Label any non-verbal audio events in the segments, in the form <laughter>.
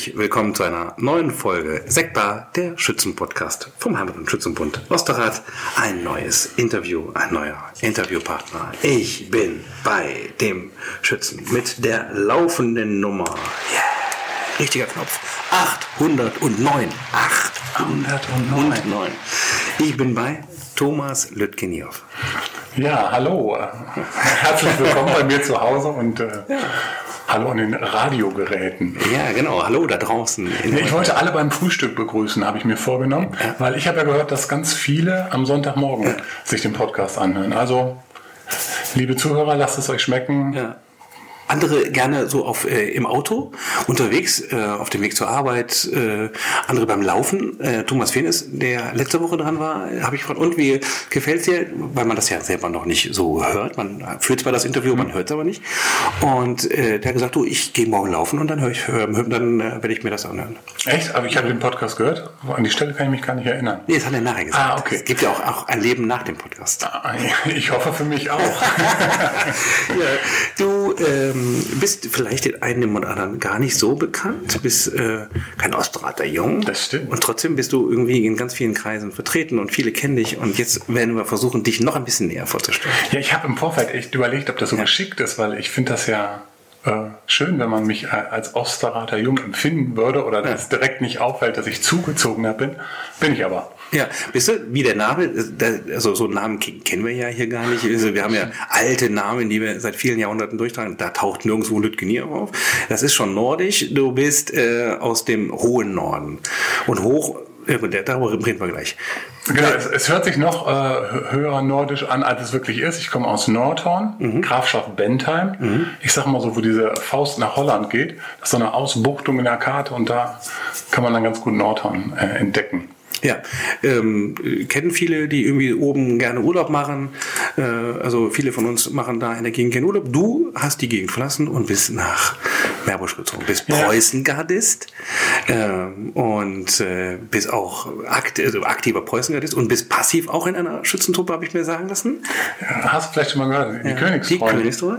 Herzlich willkommen zu einer neuen Folge Sektbar, der Schützenpodcast vom Heimat- und Schützenbund Osterrad. Ein neues Interview, ein neuer Interviewpartner. Ich bin bei dem Schützen mit der laufenden Nummer. Yeah. Richtiger Knopf. 809. 809. Ich bin bei Thomas Lütgeniow. Ja, hallo. Herzlich willkommen bei mir zu Hause und äh, ja. Hallo an den Radiogeräten. Ja, genau. Hallo da draußen. ich wollte alle beim Frühstück begrüßen, habe ich mir vorgenommen, ja. weil ich habe ja gehört, dass ganz viele am Sonntagmorgen ja. sich den Podcast anhören. Also, liebe Zuhörer, lasst es euch schmecken. Ja andere gerne so auf äh, im Auto unterwegs äh, auf dem Weg zur Arbeit, äh, andere beim Laufen. Äh, Thomas Fenes, der letzte Woche dran war, habe ich gefragt, und wie gefällt's dir? Weil man das ja selber noch nicht so hört. Man führt zwar das Interview, man hört es aber nicht. Und äh, der hat gesagt, du, ich gehe morgen laufen und dann höre ich, hör, dann äh, werde ich mir das anhören. Echt? Aber ich habe den Podcast gehört. An die Stelle kann ich mich gar nicht erinnern. Nee, das hat er nachher gesagt. Ah, okay. Es gibt ja auch, auch ein Leben nach dem Podcast. Ah, <laughs> ich hoffe für mich auch. <laughs> ja, du ähm, ähm, bist vielleicht den einen oder anderen gar nicht so bekannt, du bist äh, kein Ostrater Jung. Das stimmt. Und trotzdem bist du irgendwie in ganz vielen Kreisen vertreten und viele kennen dich und jetzt werden wir versuchen, dich noch ein bisschen näher vorzustellen. Ja, ich habe im Vorfeld echt überlegt, ob das so ja. geschickt ist, weil ich finde das ja äh, schön, wenn man mich als Osterrater Jung empfinden würde oder ja. dass direkt nicht auffällt, dass ich zugezogener bin. Bin ich aber. Ja, wisst ihr, wie der Name, also so einen Namen kennen wir ja hier gar nicht. Also wir haben ja alte Namen, die wir seit vielen Jahrhunderten durchtragen. Da taucht nirgendwo Lütgenier auf. Das ist schon nordisch. Du bist äh, aus dem hohen Norden. Und hoch, äh, darüber reden wir gleich. Genau, es, es hört sich noch äh, höher nordisch an, als es wirklich ist. Ich komme aus Nordhorn, mhm. Grafschaft Bentheim. Mhm. Ich sage mal so, wo diese Faust nach Holland geht. Das ist so eine Ausbuchtung in der Karte und da kann man dann ganz gut Nordhorn äh, entdecken. Ja, ähm, kennen viele, die irgendwie oben gerne Urlaub machen. Äh, also viele von uns machen da in der Gegend gerne Urlaub. Du hast die Gegend verlassen und bist nach Meerbusch gezogen. Bist ja. Preußengardist äh, und äh, bist auch akt also aktiver Preußengardist und bist passiv auch in einer Schützentruppe, habe ich mir sagen lassen. Ja, hast du vielleicht schon mal gehört, die ja, Königstreue. Die Königstreue.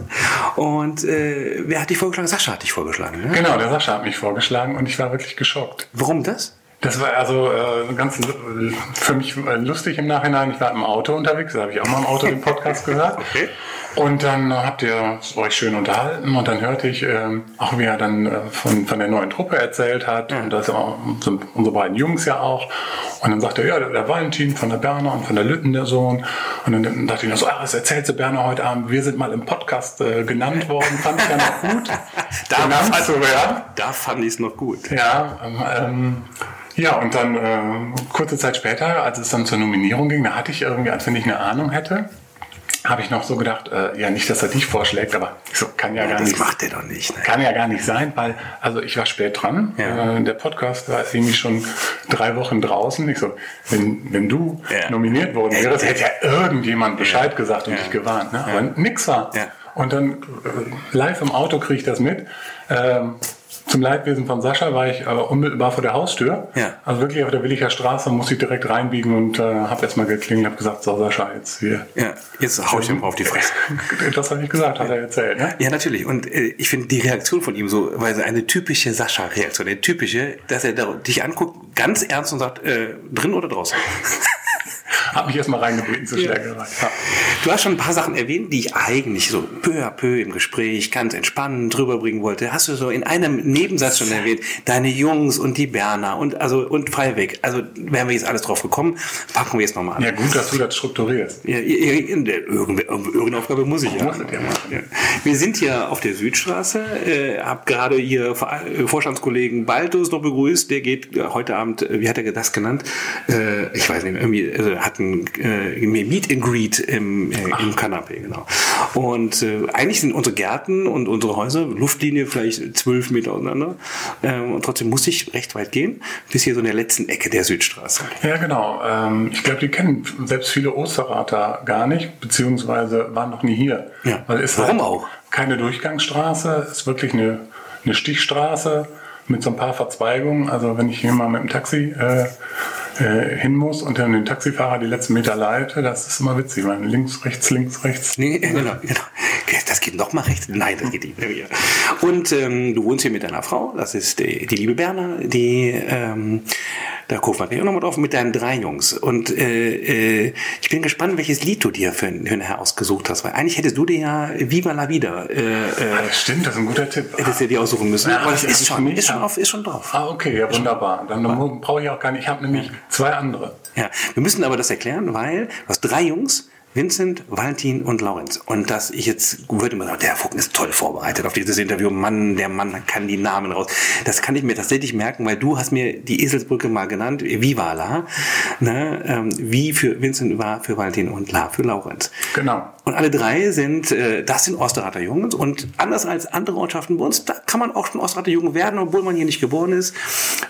Und äh, wer hat dich vorgeschlagen? Sascha hat dich vorgeschlagen. Ne? Genau, der Sascha hat mich vorgeschlagen und ich war wirklich geschockt. Warum das? Das war also äh, ganz für mich lustig im Nachhinein. Ich war im Auto unterwegs, da habe ich auch mal im Auto den Podcast gehört. Okay. Und dann habt ihr euch schön unterhalten und dann hörte ich ähm, auch, wie er dann äh, von, von der neuen Truppe erzählt hat. Und das sind unsere beiden Jungs ja auch. Und dann sagte er, ja, der, der Valentin von der Berner und von der Lütten, der Sohn. Und dann dachte ich noch so, ach, was erzählt sie Berner heute Abend? Wir sind mal im Podcast äh, genannt worden, fand ich ja noch gut. <laughs> da, fand, also, ja. da fand ich es noch gut. Ja, ähm, ähm ja, und dann äh, kurze Zeit später, als es dann zur Nominierung ging, da hatte ich irgendwie, als wenn ich eine Ahnung hätte, habe ich noch so gedacht, äh, ja nicht, dass er dich vorschlägt, aber so kann ja, ja gar das nicht. Das macht er doch nicht. Ne? Kann ja gar nicht sein, weil also ich war spät dran. Ja. Äh, der Podcast war irgendwie schon drei Wochen draußen. Ich so, wenn, wenn du ja. nominiert worden wärst, hätte ja irgendjemand Bescheid gesagt und dich gewarnt. Ne? Aber nix war. Und dann äh, live im Auto kriege ich das mit. Ähm, zum Leidwesen von Sascha war ich äh, unmittelbar vor der Haustür. Ja. Also wirklich auf der Williger Straße muss ich direkt reinbiegen und äh, habe erstmal geklingelt, habe gesagt, so Sascha, jetzt hier. Ja, jetzt hau ich ihm auf die Fresse. <laughs> das habe ich gesagt, hat er erzählt. Ne? Ja, natürlich. Und äh, ich finde die Reaktion von ihm so, weil so eine typische Sascha-Reaktion, eine typische, dass er dich anguckt, ganz ernst und sagt, äh, drin oder draußen? <laughs> Hab mich erstmal reingebeten zur Stärkerei. Ja. Du hast schon ein paar Sachen erwähnt, die ich eigentlich so peu à peu im Gespräch ganz entspannend drüber bringen wollte. Hast du so in einem Nebensatz schon erwähnt, deine Jungs und die Berner und also und Freiweg. Also wären wir jetzt alles drauf gekommen, packen wir jetzt nochmal an. Ja, gut, dass du das strukturierst. Ja, irgendeine, irgendeine Aufgabe muss ich ja. Muss ja machen. Wir sind hier auf der Südstraße, äh, hab gerade hier Vorstandskollegen Baltus noch begrüßt, der geht heute Abend, wie hat er das genannt? Äh, ich weiß nicht, irgendwie also hat ein äh, Meet and Greet im, äh, im Kanapé, genau. Und äh, eigentlich sind unsere Gärten und unsere Häuser, Luftlinie vielleicht zwölf Meter auseinander. Äh, und trotzdem muss ich recht weit gehen, bis hier so in der letzten Ecke der Südstraße. Ja, genau. Ähm, ich glaube, die kennen selbst viele Osterrater gar nicht, beziehungsweise waren noch nie hier. Ja. Weil es Warum halt auch? Keine Durchgangsstraße, ist wirklich eine, eine Stichstraße mit so ein paar Verzweigungen. Also wenn ich hier mal mit dem Taxi äh, äh, hin muss und dann den Taxifahrer die letzten Meter leite, das ist immer witzig. Man links, rechts, links, rechts. Nee, genau, genau. das geht noch mal recht. Nein, das geht nicht mehr. Und ähm, du wohnst hier mit deiner Frau, das ist die, die liebe Berner, die, ähm, da gucken wir gleich auch nochmal drauf, mit deinen drei Jungs. Und äh, äh, ich bin gespannt, welches Lied du dir für, für nachher ausgesucht hast, weil eigentlich hättest du dir ja Viva la Vida äh, äh, ah, das stimmt, das ist ein guter Tipp. Hättest du dir aussuchen müssen. Ja, aber das ist schon, ist, schon auf, ist schon drauf. Ah, okay, ja, wunderbar. Dann, dann brauche ich auch gar nicht, ich habe nämlich zwei andere. Ja, wir müssen aber das erklären, weil du hast drei Jungs, Vincent, Valentin und Laurenz. Und dass ich jetzt würde man sagen, der Vogel ist toll vorbereitet auf dieses Interview. Mann, der Mann kann die Namen raus. Das kann ich mir tatsächlich merken, weil du hast mir die Eselsbrücke mal genannt, Viva la, ne, ähm, wie für Vincent war für Valentin und La für Laurenz. Genau. Und alle drei sind, äh, das sind Osterrater Jungs und anders als andere Ortschaften bei uns, da kann man auch schon Osterrater Jungen werden, obwohl man hier nicht geboren ist.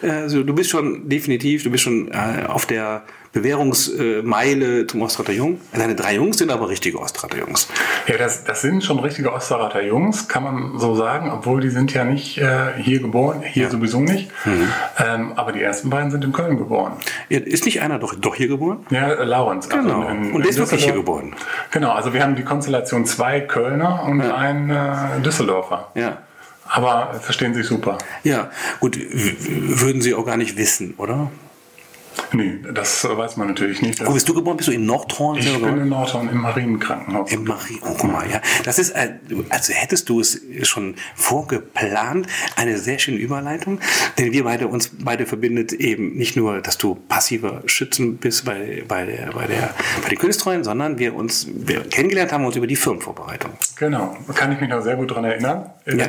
Äh, also du bist schon definitiv, du bist schon äh, auf der Bewährungsmeile zum Ostrater Jung. Deine drei Jungs sind aber richtige Ostrater Jungs. Ja, das, das sind schon richtige Ostrater Jungs, kann man so sagen, obwohl die sind ja nicht äh, hier geboren, hier ja. sowieso nicht. Mhm. Ähm, aber die ersten beiden sind in Köln geboren. Ist nicht einer doch, doch hier geboren? Ja, äh, Laurens. Also genau. Also in, und der ist wirklich hier geboren. Genau, also wir haben die Konstellation zwei Kölner und ja. ein äh, Düsseldorfer. Ja. Aber verstehen sich super. Ja, gut, würden Sie auch gar nicht wissen, oder? Nee, das weiß man natürlich nicht. Wo bist du geboren? Bist du in Nordhorn? Ich bin in Nordhorn im Marienkrankenhaus. Im Marien, oh, guck mal, ja. Das ist, äh, also hättest du es schon vorgeplant, eine sehr schöne Überleitung, denn wir beide, uns beide verbindet eben nicht nur, dass du passiver Schützen bist bei, bei, der, bei, der, bei den Königstreuen, sondern wir uns wir kennengelernt haben uns über die Firmenvorbereitung. Genau, kann ich mich noch sehr gut daran erinnern. Ja.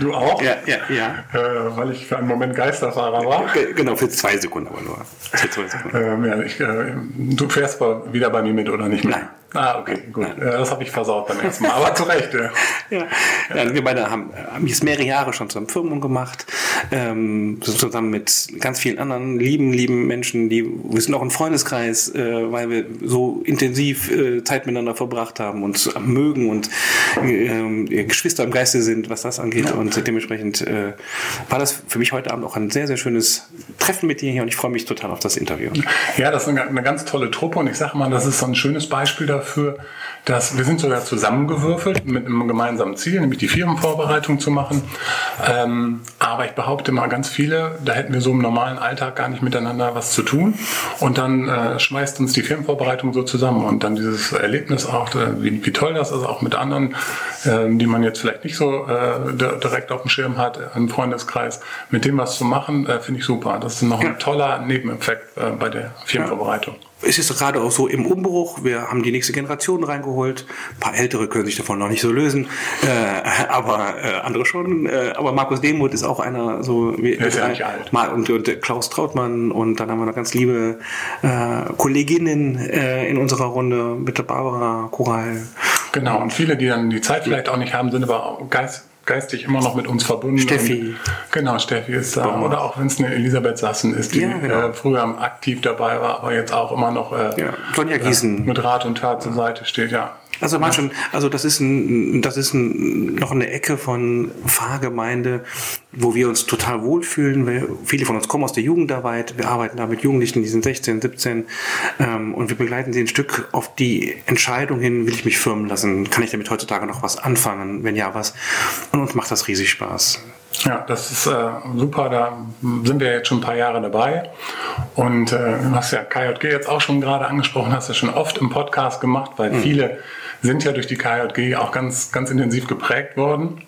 Du auch? Ja, ja, ja. Äh, weil ich für einen Moment Geisterfahrer war. Genau, für zwei Sekunden aber nur. Für zwei Sekunden. Ähm, ja, ich, äh, du fährst wieder bei mir mit oder nicht mehr? Nein. Ah, okay, gut. Ja. Das habe ich versaut beim ersten Mal, aber zu Recht. Ja. ja. ja wir beide haben, haben jetzt mehrere Jahre schon zusammen Firmen gemacht, ähm, zusammen mit ganz vielen anderen lieben, lieben Menschen, die, wir sind auch ein Freundeskreis, äh, weil wir so intensiv äh, Zeit miteinander verbracht haben, uns mögen und äh, Geschwister im Geiste sind, was das angeht. Ja. Und dementsprechend äh, war das für mich heute Abend auch ein sehr, sehr schönes Treffen mit dir hier und ich freue mich total auf das Interview. Ja, das ist eine, eine ganz tolle Truppe und ich sage mal, das ist so ein schönes Beispiel dafür, dafür, dass wir sind sogar zusammengewürfelt mit einem gemeinsamen Ziel, nämlich die Firmenvorbereitung zu machen. Ähm, aber ich behaupte mal, ganz viele, da hätten wir so im normalen Alltag gar nicht miteinander was zu tun. Und dann äh, schmeißt uns die Firmenvorbereitung so zusammen und dann dieses Erlebnis auch, äh, wie, wie, toll das ist, auch mit anderen, äh, die man jetzt vielleicht nicht so äh, direkt auf dem Schirm hat, im Freundeskreis, mit dem was zu machen, äh, finde ich super. Das ist noch ein toller Nebeneffekt äh, bei der Firmenvorbereitung. Es ist gerade auch so im Umbruch. Wir haben die nächste Generation reingeholt. Ein paar Ältere können sich davon noch nicht so lösen, äh, aber äh, andere schon. Äh, aber Markus Demuth ist auch einer so. Wie, ist ja nicht alt. Und, und, Klaus Trautmann und dann haben wir noch ganz liebe äh, Kolleginnen äh, in unserer Runde mit der Barbara Koral. Genau, und viele, die dann die Zeit vielleicht auch nicht haben, sind aber geist, geistig immer noch mit uns verbunden. Steffi. Und, genau, Steffi ist da. Oder auch wenn es eine Elisabeth Sassen ist, die ja, genau. äh, früher aktiv dabei war, aber jetzt auch immer noch äh, ja. Giesen. Äh, mit Rat und Tat zur Seite steht, ja. Also man schon, also das ist ein, das ist ein, noch eine Ecke von Pfarrgemeinde, wo wir uns total wohlfühlen. Wir, viele von uns kommen aus der Jugendarbeit. Wir arbeiten da mit Jugendlichen, die sind 16, 17, ähm, und wir begleiten sie ein Stück auf die Entscheidung hin, will ich mich firmen lassen? Kann ich damit heutzutage noch was anfangen? Wenn ja, was? Und uns macht das riesig Spaß. Ja, das ist äh, super. Da sind wir jetzt schon ein paar Jahre dabei. Und äh, du hast ja KJG jetzt auch schon gerade angesprochen, hast du schon oft im Podcast gemacht, weil mhm. viele sind ja durch die KJG auch ganz, ganz intensiv geprägt worden.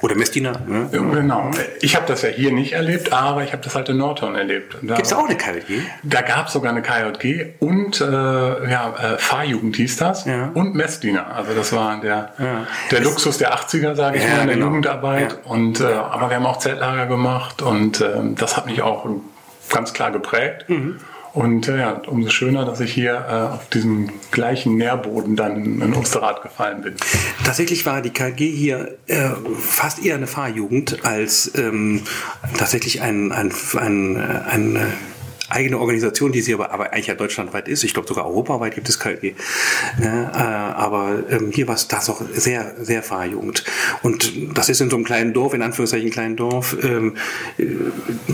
Oder Messdiener. Ne? Genau. Ich habe das ja hier nicht erlebt, aber ich habe das halt in Nordhorn erlebt. Gibt es auch eine KJG? Da gab es sogar eine KJG und äh, ja, äh, Fahrjugend hieß das ja. und Messdiener. Also das war der, ja. der Luxus der 80er, sage ich ja, mal, in der genau. Jugendarbeit. Und, äh, aber wir haben auch Zeltlager gemacht und äh, das hat mich auch ganz klar geprägt. Mhm. Und äh, ja, umso schöner, dass ich hier äh, auf diesem gleichen Nährboden dann in, Osterrad gefallen bin. Tatsächlich war die KG hier äh, fast eher eine Fahrjugend als ähm, tatsächlich ein, ein, ein, ein, ein eigene Organisation, die sie aber, aber eigentlich ja deutschlandweit ist. Ich glaube sogar europaweit gibt es KLG. Ne? Äh, aber ähm, hier war es das auch sehr, sehr Fahrjugend. Und das ist in so einem kleinen Dorf, in Anführungszeichen kleinen Dorf. Ähm, äh,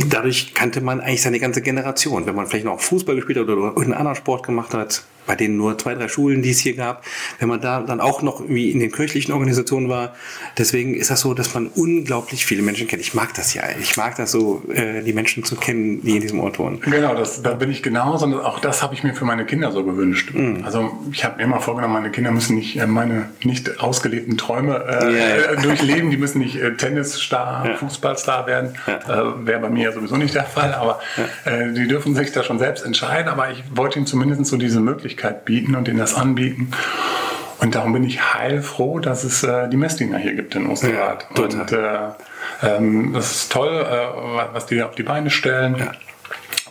dadurch kannte man eigentlich seine ganze Generation. Wenn man vielleicht noch Fußball gespielt hat oder irgendeinen anderen Sport gemacht hat, bei den nur zwei, drei Schulen, die es hier gab, wenn man da dann auch noch wie in den kirchlichen Organisationen war. Deswegen ist das so, dass man unglaublich viele Menschen kennt. Ich mag das ja. Ich mag das so, äh, die Menschen zu kennen, die in diesem Ort wohnen. Genau, das, da bin ich genauso. Und auch das habe ich mir für meine Kinder so gewünscht. Mhm. Also ich habe mir immer vorgenommen, meine Kinder müssen nicht äh, meine nicht ausgelebten Träume äh, ja, ja. durchleben. Die müssen nicht äh, Tennisstar, ja. Fußballstar werden. Äh, Wäre bei mir ja sowieso nicht der Fall. Aber äh, die dürfen sich da schon selbst entscheiden. Aber ich wollte ihnen zumindest so diese Möglichkeit bieten und ihnen das anbieten. Und darum bin ich heilfroh, dass es äh, die Messdinger hier gibt in Osterrad. Ja, und äh, ähm, das ist toll, äh, was die auf die Beine stellen. Ja.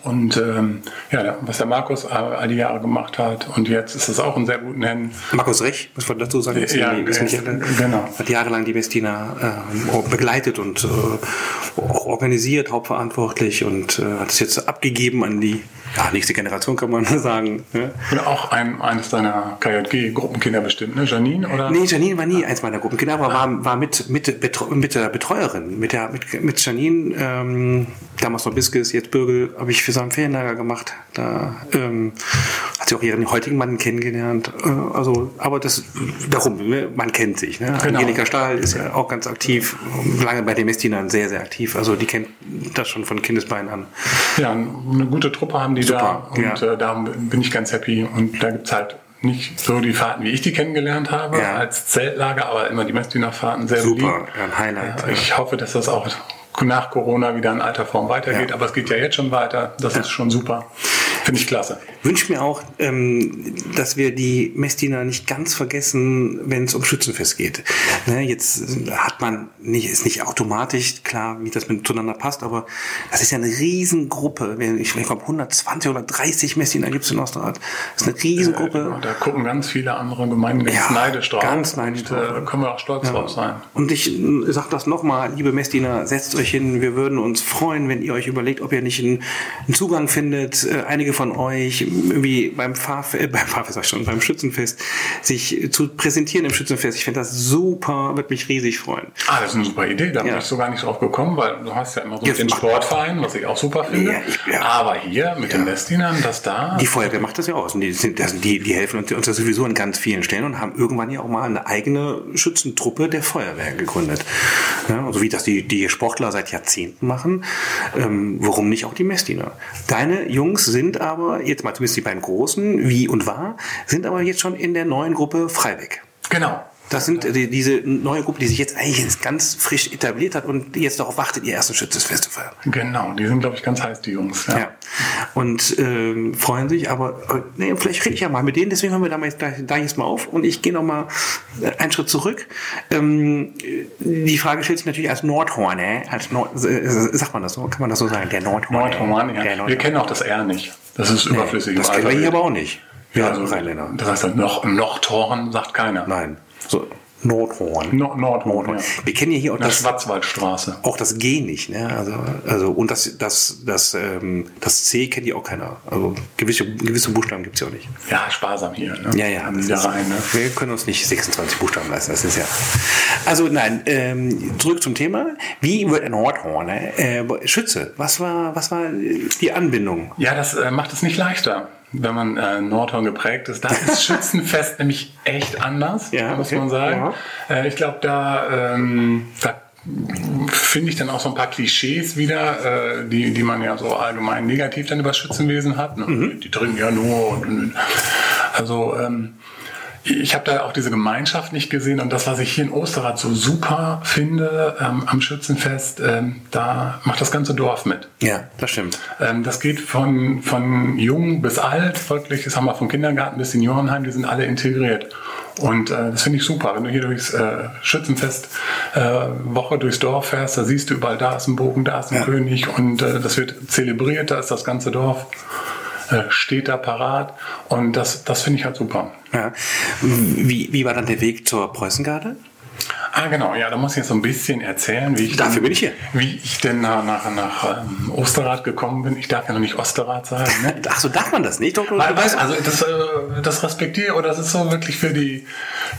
Und ähm, ja, was der Markus all die Jahre gemacht hat. Und jetzt ist es auch in sehr guten Händen. Markus Rech, muss man dazu sagen, ist ja, die, ist nicht, genau. hat jahrelang die Messdiener äh, begleitet und äh, auch organisiert, hauptverantwortlich und äh, hat es jetzt abgegeben an die ja, nächste Generation kann man sagen. Ja. Und auch ein, eines deiner KJG-Gruppenkinder bestimmt, ne? Janine? Oder? Nee, Janine war nie eins meiner Gruppenkinder, aber war, war mit, mit, mit der Betreuerin, mit, der, mit, mit Janine, ähm, damals noch Biskis, jetzt Bürgel, habe ich für seinen Ferienlager gemacht. Da ähm, hat sie auch ihren heutigen Mann kennengelernt. Äh, also, aber das darum, ne? man kennt sich. Ne? Genau. Angelika Stahl ist ja auch ganz aktiv, lange bei den Mestinern sehr, sehr aktiv. Also die kennt das schon von Kindesbeinen an. Ja, eine gute Truppe haben die Super, da und ja. äh, darum bin ich ganz happy. Und da gibt es halt nicht so die Fahrten, wie ich die kennengelernt habe, ja. als Zeltlager, aber immer die Messdiener-Fahrten sehr Super, beliebt. ein Highlight. Äh, ich hoffe, dass das auch nach Corona wieder in alter Form weitergeht, ja. aber es geht ja jetzt schon weiter. Das ist schon super. Finde ich klasse. Wünsche mir auch, ähm, dass wir die Messdiener nicht ganz vergessen, wenn es um Schützenfest geht. Ne, jetzt hat man nicht, ist nicht automatisch klar, wie das miteinander passt, aber das ist ja eine Riesengruppe. Ich glaube, 120 oder 30 Messdiener gibt es in Osterrad. Das ist eine Riesengruppe. Genau. Da gucken ganz viele andere Gemeinden ganz ja, neidisch drauf. Ganz neidisch drauf. Da können wir auch stolz ja. drauf sein. Und ich äh, sage das nochmal, liebe Messdiener, setzt euch hin. Wir würden uns freuen, wenn ihr euch überlegt, ob ihr nicht einen, einen Zugang findet. Äh, einige von euch irgendwie beim Fahrfest, äh, beim Fahrfest schon, beim Schützenfest sich zu präsentieren im Schützenfest. Ich finde das super, würde mich riesig freuen. Ah, das ist eine super Idee. Da ja. bin ich so gar nicht drauf gekommen, weil du hast ja immer so Jetzt den Sportverein, was ich auch super finde. Ja, ich, ja. Aber hier mit den Nestinern, dass da... Die Feuerwehr macht das ja auch. Die, sind, also die, die helfen uns, uns sowieso an ganz vielen Stellen und haben irgendwann ja auch mal eine eigene Schützentruppe der Feuerwehr gegründet. Ja, also wie das die, die Sportler seit Jahrzehnten machen. Ähm, warum nicht auch die Messdiener? Deine Jungs sind aber, jetzt mal zumindest die beiden Großen, wie und war, sind aber jetzt schon in der neuen Gruppe Freiweg. Genau. Das sind die, diese neue Gruppe, die sich jetzt eigentlich ganz frisch etabliert hat und jetzt darauf wartet, ihr erstes Schützes zu feiern. Genau, die sind, glaube ich, ganz heiß, die Jungs. Ja. ja. Und ähm, freuen sich, aber äh, nee, vielleicht rede ich ja mal mit denen, deswegen hören wir da, mal, da, da jetzt mal auf und ich gehe noch mal äh, einen Schritt zurück. Ähm, die Frage stellt sich natürlich als Nordhorn, als Nord, äh, sagt man das so? Kann man das so sagen? Der Nordhorn. Nordhorn, ja. Der Nordhorn. Wir kennen auch das R nicht. Das ist überflüssig. Nee, das kennen wir hier aber auch nicht. Ja, also Rheinländer. Das heißt, halt noch, Nordhorn sagt keiner. Nein. So, Nordhorn. No, Nordhorn. Nordhorn. Ja. Wir kennen ja hier auch das Schwarzwaldstraße. Auch das G nicht, ne? Also, also und das das das ähm, das C kennt ja auch keiner. Also gewisse gewisse Buchstaben gibt's ja auch nicht. Ja, sparsam hier. Ne? Ja, ja. Da rein, ne? Wir können uns nicht 26 Buchstaben leisten. Das ist ja. Also nein. Ähm, zurück zum Thema. Wie wird ein Nordhorn äh, Schütze? Was war was war die Anbindung? Ja, das äh, macht es nicht leichter wenn man äh, Nordhorn geprägt ist. Da ist <laughs> Schützenfest nämlich echt anders, ja, muss okay. man sagen. Ja. Äh, ich glaube, da, ähm, da finde ich dann auch so ein paar Klischees wieder, äh, die, die man ja so allgemein negativ dann über Schützenwesen hat. Ne? Mhm. Die trinken ja nur und, und also ähm, ich habe da auch diese Gemeinschaft nicht gesehen und das, was ich hier in Osterrad so super finde ähm, am Schützenfest, ähm, da macht das ganze Dorf mit. Ja, das stimmt. Ähm, das geht von, von jung bis alt, wirklich, das haben wir vom Kindergarten bis Seniorenheim, die sind alle integriert. Und äh, das finde ich super. Wenn du hier durchs äh, Schützenfest äh, Woche durchs Dorf fährst, da siehst du überall, da ist ein Bogen, da ist ein ja. König und äh, das wird zelebriert, da ist das ganze Dorf. Äh, steht da parat und das, das finde ich halt super. Ja. Wie, wie war dann der Weg zur Preußengarde? Ah, genau, ja, da muss ich jetzt so ein bisschen erzählen, wie ich, Dafür denn, bin ich hier. Wie ich denn nach, nach, nach ähm, Osterrad gekommen bin. Ich darf ja noch nicht Osterrad sagen. Ne? <laughs> Ach so, darf man das nicht? Doch, Weil, weißt, also das, äh, das respektiere oder das ist so wirklich für die,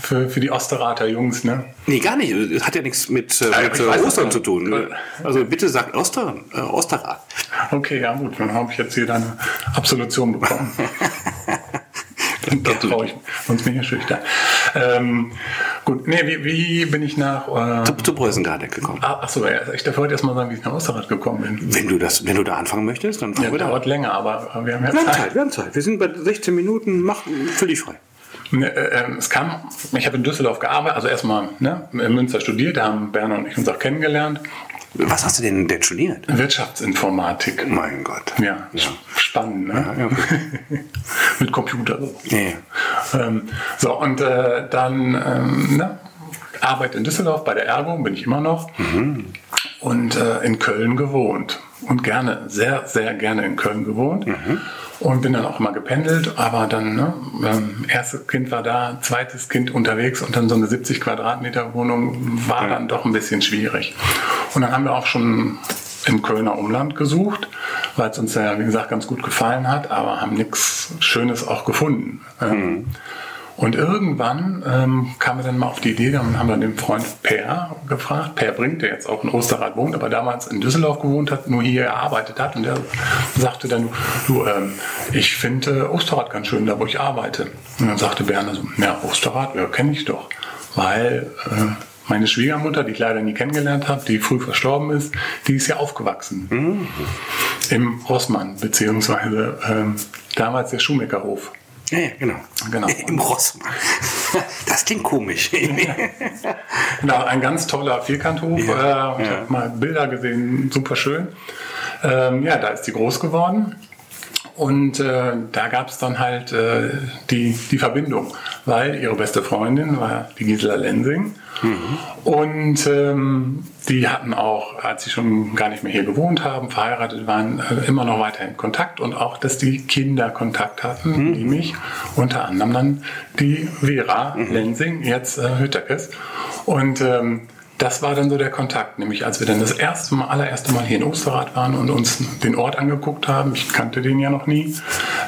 für, für die Osterater Jungs, ne? Nee, gar nicht. Das hat ja nichts mit, äh, mit äh, Ostern zu tun. Also bitte sag Oster, äh, Osterrad. Okay, ja gut, dann habe ich jetzt hier deine Absolution bekommen. <laughs> da traue ich, sonst bin ich ja schüchtern. Ähm, gut, nee, wie, wie bin ich nach... Äh, zu, zu Preußengardeck gekommen. Ah, achso, ich darf heute erstmal sagen, wie ich nach Osterrad gekommen bin. Wenn du, das, wenn du da anfangen möchtest, dann fangen ja, wir da. dauert länger, aber wir haben ja wir Zeit. Haben Zeit. Wir haben Zeit. Wir sind bei 16 Minuten, mach völlig frei. Ne, äh, ähm, es kam, ich habe in Düsseldorf gearbeitet, also erstmal ne, in Münster studiert, da haben Berner und ich uns auch kennengelernt. Was hast du denn, denn studiert? Wirtschaftsinformatik. Mein Gott. Ja, ja. spannend, ne? Ja, ja. <laughs> Mit Computer. Ja. Ähm, so, und äh, dann ähm, ne, Arbeit in Düsseldorf bei der Ergo, bin ich immer noch. Mhm. Und äh, in Köln gewohnt. Und gerne, sehr, sehr gerne in Köln gewohnt. Mhm und bin dann auch immer gependelt, aber dann, ne, ähm, erstes Kind war da, zweites Kind unterwegs und dann so eine 70 Quadratmeter Wohnung war dann doch ein bisschen schwierig. Und dann haben wir auch schon im Kölner Umland gesucht, weil es uns ja, wie gesagt, ganz gut gefallen hat, aber haben nichts Schönes auch gefunden. Mhm. Und irgendwann ähm, kamen wir dann mal auf die Idee, dann haben wir den Freund Per gefragt. Per bringt, der jetzt auch in Osterrad wohnt, aber damals in Düsseldorf gewohnt hat, nur hier gearbeitet hat. Und der sagte dann, du, ähm, ich finde Osterrad ganz schön, da wo ich arbeite. Und dann sagte Berner so, ja, Osterrad, ja, kenne ich doch. Weil äh, meine Schwiegermutter, die ich leider nie kennengelernt habe, die früh verstorben ist, die ist ja aufgewachsen. Mhm. Im Rossmann, beziehungsweise ähm, damals der Schuhmeckerhof. Ja, ja, genau. genau. <laughs> Im Rossmann. <laughs> Das klingt komisch. <laughs> genau, ein ganz toller Vierkanthof. Ja, äh, ich ja. habe mal Bilder gesehen, super schön. Ähm, ja, da ist die groß geworden. Und äh, da gab es dann halt äh, die, die Verbindung, weil ihre beste Freundin war die Gisela Lensing. Mhm. Und ähm, die hatten auch, als sie schon gar nicht mehr hier gewohnt haben, verheiratet waren, äh, immer noch weiterhin Kontakt und auch, dass die Kinder Kontakt hatten, mhm. die mich, unter anderem dann die Vera mhm. Lensing, jetzt äh, Hütterkes. Und ähm, das war dann so der Kontakt, nämlich als wir dann das erste Mal, allererste Mal hier in Osterrad waren und uns den Ort angeguckt haben, ich kannte den ja noch nie,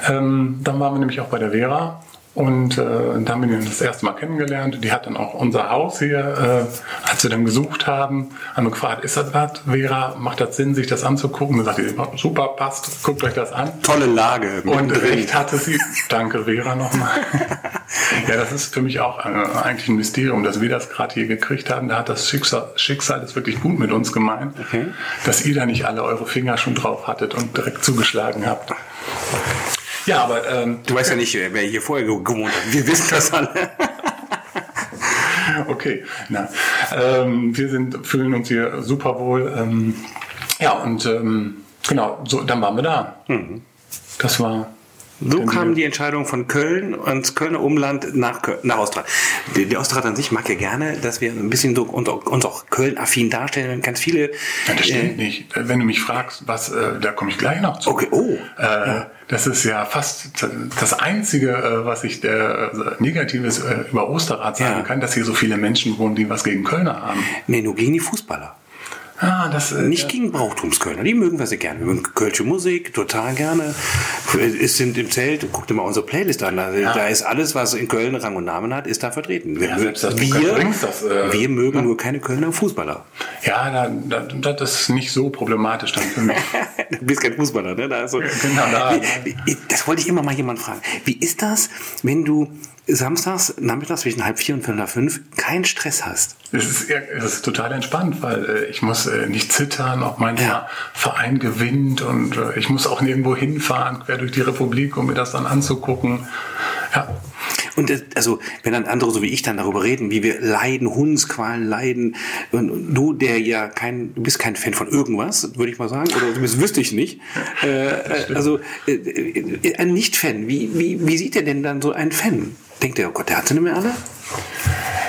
ähm, dann waren wir nämlich auch bei der Vera und äh, da haben wir ihn das erste Mal kennengelernt. Die hat dann auch unser Haus hier, äh, als wir dann gesucht haben, haben wir gefragt, ist das was, Vera, macht das Sinn, sich das anzugucken? Und sagt sie, super, passt, guckt euch das an. Tolle Lage. Und recht hatte sie. Danke, Vera, nochmal. <laughs> ja, das ist für mich auch äh, eigentlich ein Mysterium, dass wir das gerade hier gekriegt haben. Da hat das Schicksal, Schicksal das wirklich gut mit uns gemeint, okay. dass ihr da nicht alle eure Finger schon drauf hattet und direkt zugeschlagen habt. Ja, aber ähm, du weißt ja nicht, wer hier vorher gewohnt hat. Wir wissen das alle. <laughs> okay, na, ähm, wir sind, fühlen uns hier super wohl. Ähm, ja, und ähm, genau, so, dann waren wir da. Mhm. Das war so kam die Entscheidung von Köln ans Kölner Umland nach, Köln, nach Ostrat. Der, Ostrat an sich mag ja gerne, dass wir ein bisschen so uns, uns auch Köln-affin darstellen. Ganz viele. Ja, das stimmt äh, nicht. Wenn du mich fragst, was, äh, da komme ich gleich noch zu. Okay, oh. Äh, ja. Das ist ja fast das Einzige, äh, was ich der äh, Negatives äh, über Osterrad sagen ja. kann, dass hier so viele Menschen wohnen, die was gegen Kölner haben. Nee, nur gegen die Fußballer. Ah, das, äh, Nicht gegen Brauchtumskölner, die mögen wir sehr gerne. Wir mögen Kölsche Musik, total gerne. Es sind im Zelt, guck dir mal unsere Playlist an, da, ja. da ist alles, was in Köln Rang und Namen hat, ist da vertreten. Wir, ja, mögen, wir, das, äh, wir mögen ja. nur keine Kölner Fußballer. Ja, da, da, das ist nicht so problematisch dann für mich. <laughs> du bist kein Fußballer, ne? Da also, genau, da, wie, wie, das wollte ich immer mal jemand fragen. Wie ist das, wenn du samstags, nachmittags zwischen halb vier und viertel nach fünf keinen Stress hast. Es ist, es ist total entspannt, weil äh, ich muss äh, nicht zittern, ob mein ja. Verein gewinnt und äh, ich muss auch nirgendwo hinfahren, quer durch die Republik, um mir das dann anzugucken. Ja. Und äh, also, wenn dann andere so wie ich dann darüber reden, wie wir leiden, Hundsqualen leiden, und du, der ja kein, du bist kein Fan von irgendwas, würde ich mal sagen, oder zumindest wüsste ich nicht. Äh, äh also äh, ein Nicht-Fan, wie, wie, wie sieht der denn dann so ein Fan? Denkt ihr, oh Gott, der hat sie nicht mehr alle?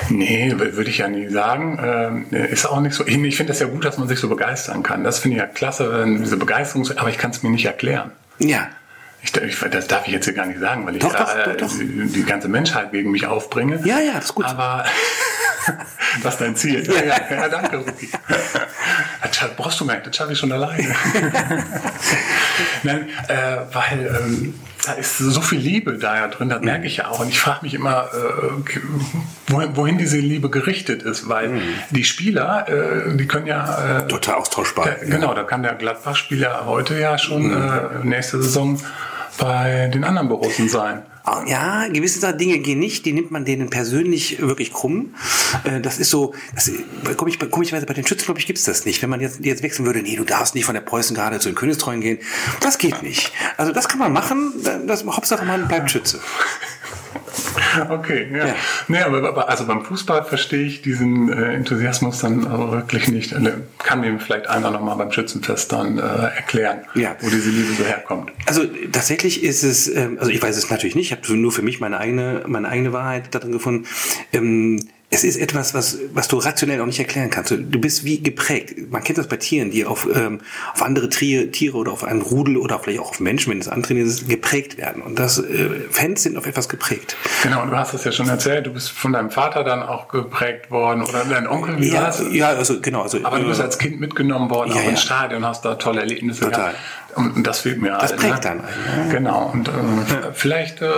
Nee, würde ich ja nie sagen. Ähm, ist auch nicht so. Ich, finde es ja gut, dass man sich so begeistern kann. Das finde ich ja klasse, diese Begeisterung, aber ich kann es mir nicht erklären. Ja. Ich, ich, das darf ich jetzt hier gar nicht sagen, weil ich doch, doch, äh, doch, die, die, ganze Menschheit gegen mich aufbringe. Ja, ja, das ist gut. Aber <laughs> das ist dein Ziel. Ja, ja, <laughs> ja danke, Ruki. <laughs> Das brauchst du gar nicht, das schaffe ich schon alleine. Nein, äh, weil ähm, da ist so viel Liebe da ja drin, das merke ich ja auch. Und ich frage mich immer, äh, wohin, wohin, diese Liebe gerichtet ist, weil mhm. die Spieler, äh, die können ja. Äh, Total austauschbar. Der, genau, da kann der Gladbach-Spieler heute ja schon mhm. Äh, nächste Saison bei den anderen Borussen sein. Ja, gewisse Dinge gehen nicht, die nimmt man denen persönlich wirklich krumm. Äh, das ist so, das, komisch, komischerweise bei den Schützen, glaube ich, gibt's das nicht. Wenn man jetzt, jetzt wechseln würde, nee, du darfst nicht von der Preußen gerade zu den Königstreuen gehen, das geht nicht. Also das kann man machen, das, Hauptsache man bleibt Schütze. <laughs> Okay, ja. ja. Nee, aber also beim Fußball verstehe ich diesen äh, Enthusiasmus dann wirklich nicht. Äh, kann mir vielleicht einer nochmal beim Schützenfest dann äh, erklären, ja. wo diese Liebe so herkommt. Also tatsächlich ist es, ähm, also ich weiß es natürlich nicht, ich habe nur für mich meine eigene, meine eigene Wahrheit darin gefunden. Ähm, es ist etwas, was, was du rationell auch nicht erklären kannst. Du bist wie geprägt. Man kennt das bei Tieren, die auf, ähm, auf andere Tiere, Tiere oder auf einen Rudel oder vielleicht auch auf Menschen, wenn es antrainiert ist, geprägt werden. Und das äh, Fans sind auf etwas geprägt. Genau, und du hast es ja schon erzählt, du bist von deinem Vater dann auch geprägt worden oder dein Onkel, wie ja, Ja, also genau. Also, Aber du bist äh, als Kind mitgenommen worden, ja, auch ins Stadion, hast da tolle Erlebnisse Total. gehabt. Und das fehlt mir Das halt, prägt ne? dann. Genau. Und äh, vielleicht äh,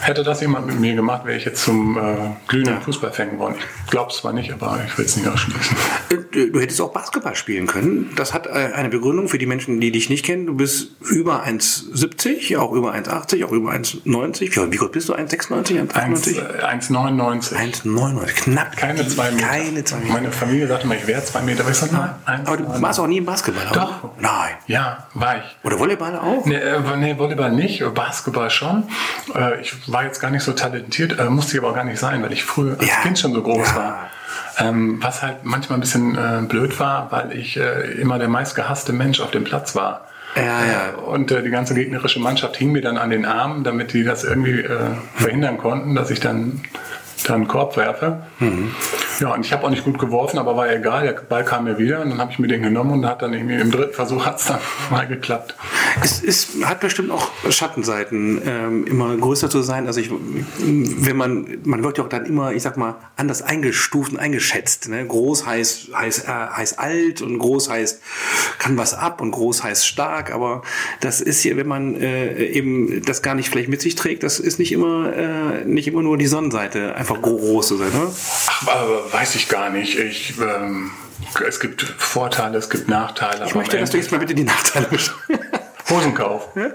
hätte das jemand mit mir gemacht, wäre ich jetzt zum äh, glühenden ja. Fußballfan geworden. Ich glaube es zwar nicht, aber ich will es nicht ausschließen. Äh, du hättest auch Basketball spielen können. Das hat äh, eine Begründung für die Menschen, die dich nicht kennen. Du bist über 1,70, auch über 1,80, auch über 1,90. Wie groß bist du? 1,96, 1,99? 1,99. 1,99, knapp. Keine zwei Meter. Keine zwei Meter. Meine Familie sagte mal, ich wäre zwei Meter. Aber ich sag, nein, aber du warst auch nie im Basketball, Doch. Nein. Ja, war ich. Oder Volleyball auch? Nee, äh, nee, Volleyball nicht, Basketball schon. Äh, ich war jetzt gar nicht so talentiert, äh, musste ich aber auch gar nicht sein, weil ich früher als ja. Kind schon so groß ja. war. Ähm, was halt manchmal ein bisschen äh, blöd war, weil ich äh, immer der meistgehasste Mensch auf dem Platz war. Ja, ja. Und äh, die ganze gegnerische Mannschaft hing mir dann an den Armen, damit die das irgendwie äh, verhindern konnten, dass ich dann dann Korb werfe. Mhm. Ja, und ich habe auch nicht gut geworfen, aber war ja egal. Der Ball kam mir wieder und dann habe ich mir den genommen und hat dann irgendwie im dritten Versuch hat es dann <laughs> mal geklappt. Es ist, hat bestimmt auch Schattenseiten, ähm, immer größer zu sein. Also ich, wenn man, man wird ja auch dann immer, ich sag mal, anders eingestuft und eingeschätzt. Ne? Groß heißt, heißt, äh, heißt alt und groß heißt kann was ab und groß heißt stark. Aber das ist hier, wenn man äh, eben das gar nicht vielleicht mit sich trägt, das ist nicht immer, äh, nicht immer nur die Sonnenseite, einfach groß zu sein. Ne? Ach, aber weiß ich gar nicht. Ich, ähm, es gibt Vorteile, es gibt Nachteile. Ich möchte, dass du jetzt mal bitte die Nachteile Hosenkauf. Ja,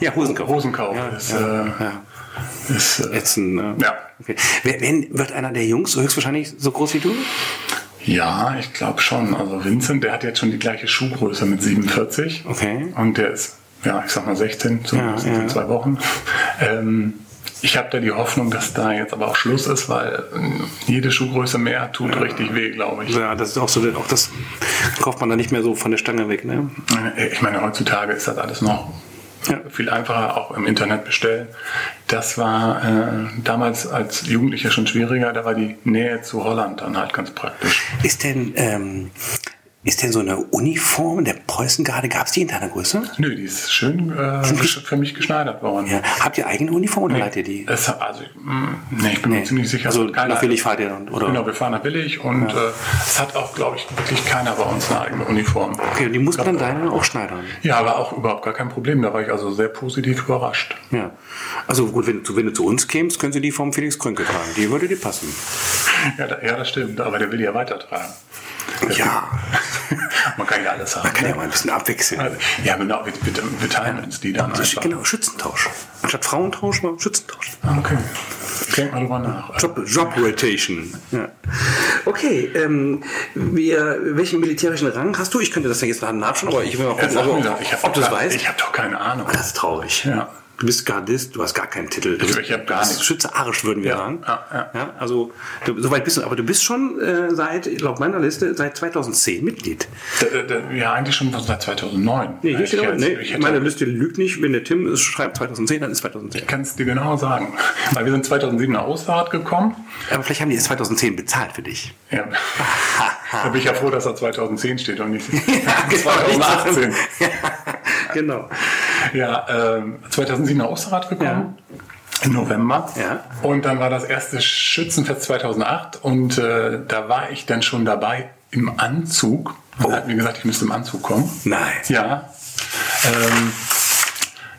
ja Hosenkauf. Hosenkauf ja, ist, ja, äh, ja. ist äh, ätzend. Ne? Ja. Okay. Wer, wird einer der Jungs höchstwahrscheinlich so groß wie du? Ja, ich glaube schon. Also Vincent, der hat jetzt schon die gleiche Schuhgröße mit 47. Okay. Und der ist, ja, ich sag mal 16, zumindest in zwei Wochen. Ähm, ich habe da die Hoffnung, dass da jetzt aber auch Schluss ist, weil ähm, jede Schuhgröße mehr tut ja. richtig weh, glaube ich. Ja, das ist auch so, auch das kauft man dann nicht mehr so von der Stange weg, ne? Ich meine, heutzutage ist das alles noch ja. viel einfacher, auch im Internet bestellen. Das war äh, damals als Jugendlicher schon schwieriger, da war die Nähe zu Holland dann halt ganz praktisch. Ist denn ähm, ist denn so eine Uniform der Preußengarde, gab es die in deiner Größe? Nö, die ist schön äh, für mich geschneidert worden. Ja. Habt ihr eigene Uniform oder nee, leiht ihr die? Es, also, mm, nee, ich bin nee. mir ziemlich sicher. Also nach Willig fahrt ihr dann, oder? Genau, wir fahren nach Billig und ja. äh, es hat auch, glaube ich, wirklich keiner bei uns eine eigene Uniform. Okay, und die muss man dann deine auch schneidern? Ja, aber auch überhaupt gar kein Problem. Da war ich also sehr positiv überrascht. Ja. Also gut, wenn, wenn du zu uns kämst, können sie die vom Felix Krönke tragen. Die würde dir passen. Ja, da, ja, das stimmt. Aber der will ja weitertragen. Ja. <laughs> Man kann ja alles haben. Man kann ja ne? mal ein bisschen abwechseln. Also, ja, genau. Wir, wir, wir teilen uns die dann. Einfach. Genau, Schützentausch. Anstatt Frauentausch mal Schützentausch. Ah, okay. Denk mal drüber nach. Job, Job Rotation. Ja. Okay, ähm, wir, welchen militärischen Rang hast du? Ich könnte das ja jetzt nachschauen, aber ich will mal gucken, ja, ob, ich ob du es weißt. Ich habe doch keine Ahnung. Das ist traurig. Ja. Du bist Gardist, du hast gar keinen Titel. Du bist, ich habe gar nichts. Schütze Arisch, würden wir ja, sagen. Ja, ja. ja also, du, soweit bist du. Aber du bist schon äh, seit, laut meiner Liste, seit 2010 Mitglied. Da, da, ja, eigentlich schon seit 2009. Nee, hier steht aber, nee, meine Liste lügt nicht. Wenn der Tim es schreibt 2010, dann ist 2010. Ich kann es dir genau sagen. <laughs> Weil wir sind 2007 nach Osterhardt gekommen. Aber vielleicht haben die es 2010 bezahlt für dich. Ja. <laughs> da bin ich ja froh, dass da 2010 steht und nicht ja, <laughs> 2018. ja, genau. <laughs> Ja, ähm, 2007 nach Osterrad gekommen. Ja. Im November. Ja. Und dann war das erste Schützenfest 2008 und äh, da war ich dann schon dabei im Anzug. Man oh. hat mir gesagt, ich müsste im Anzug kommen. Nein. Ja. Ähm,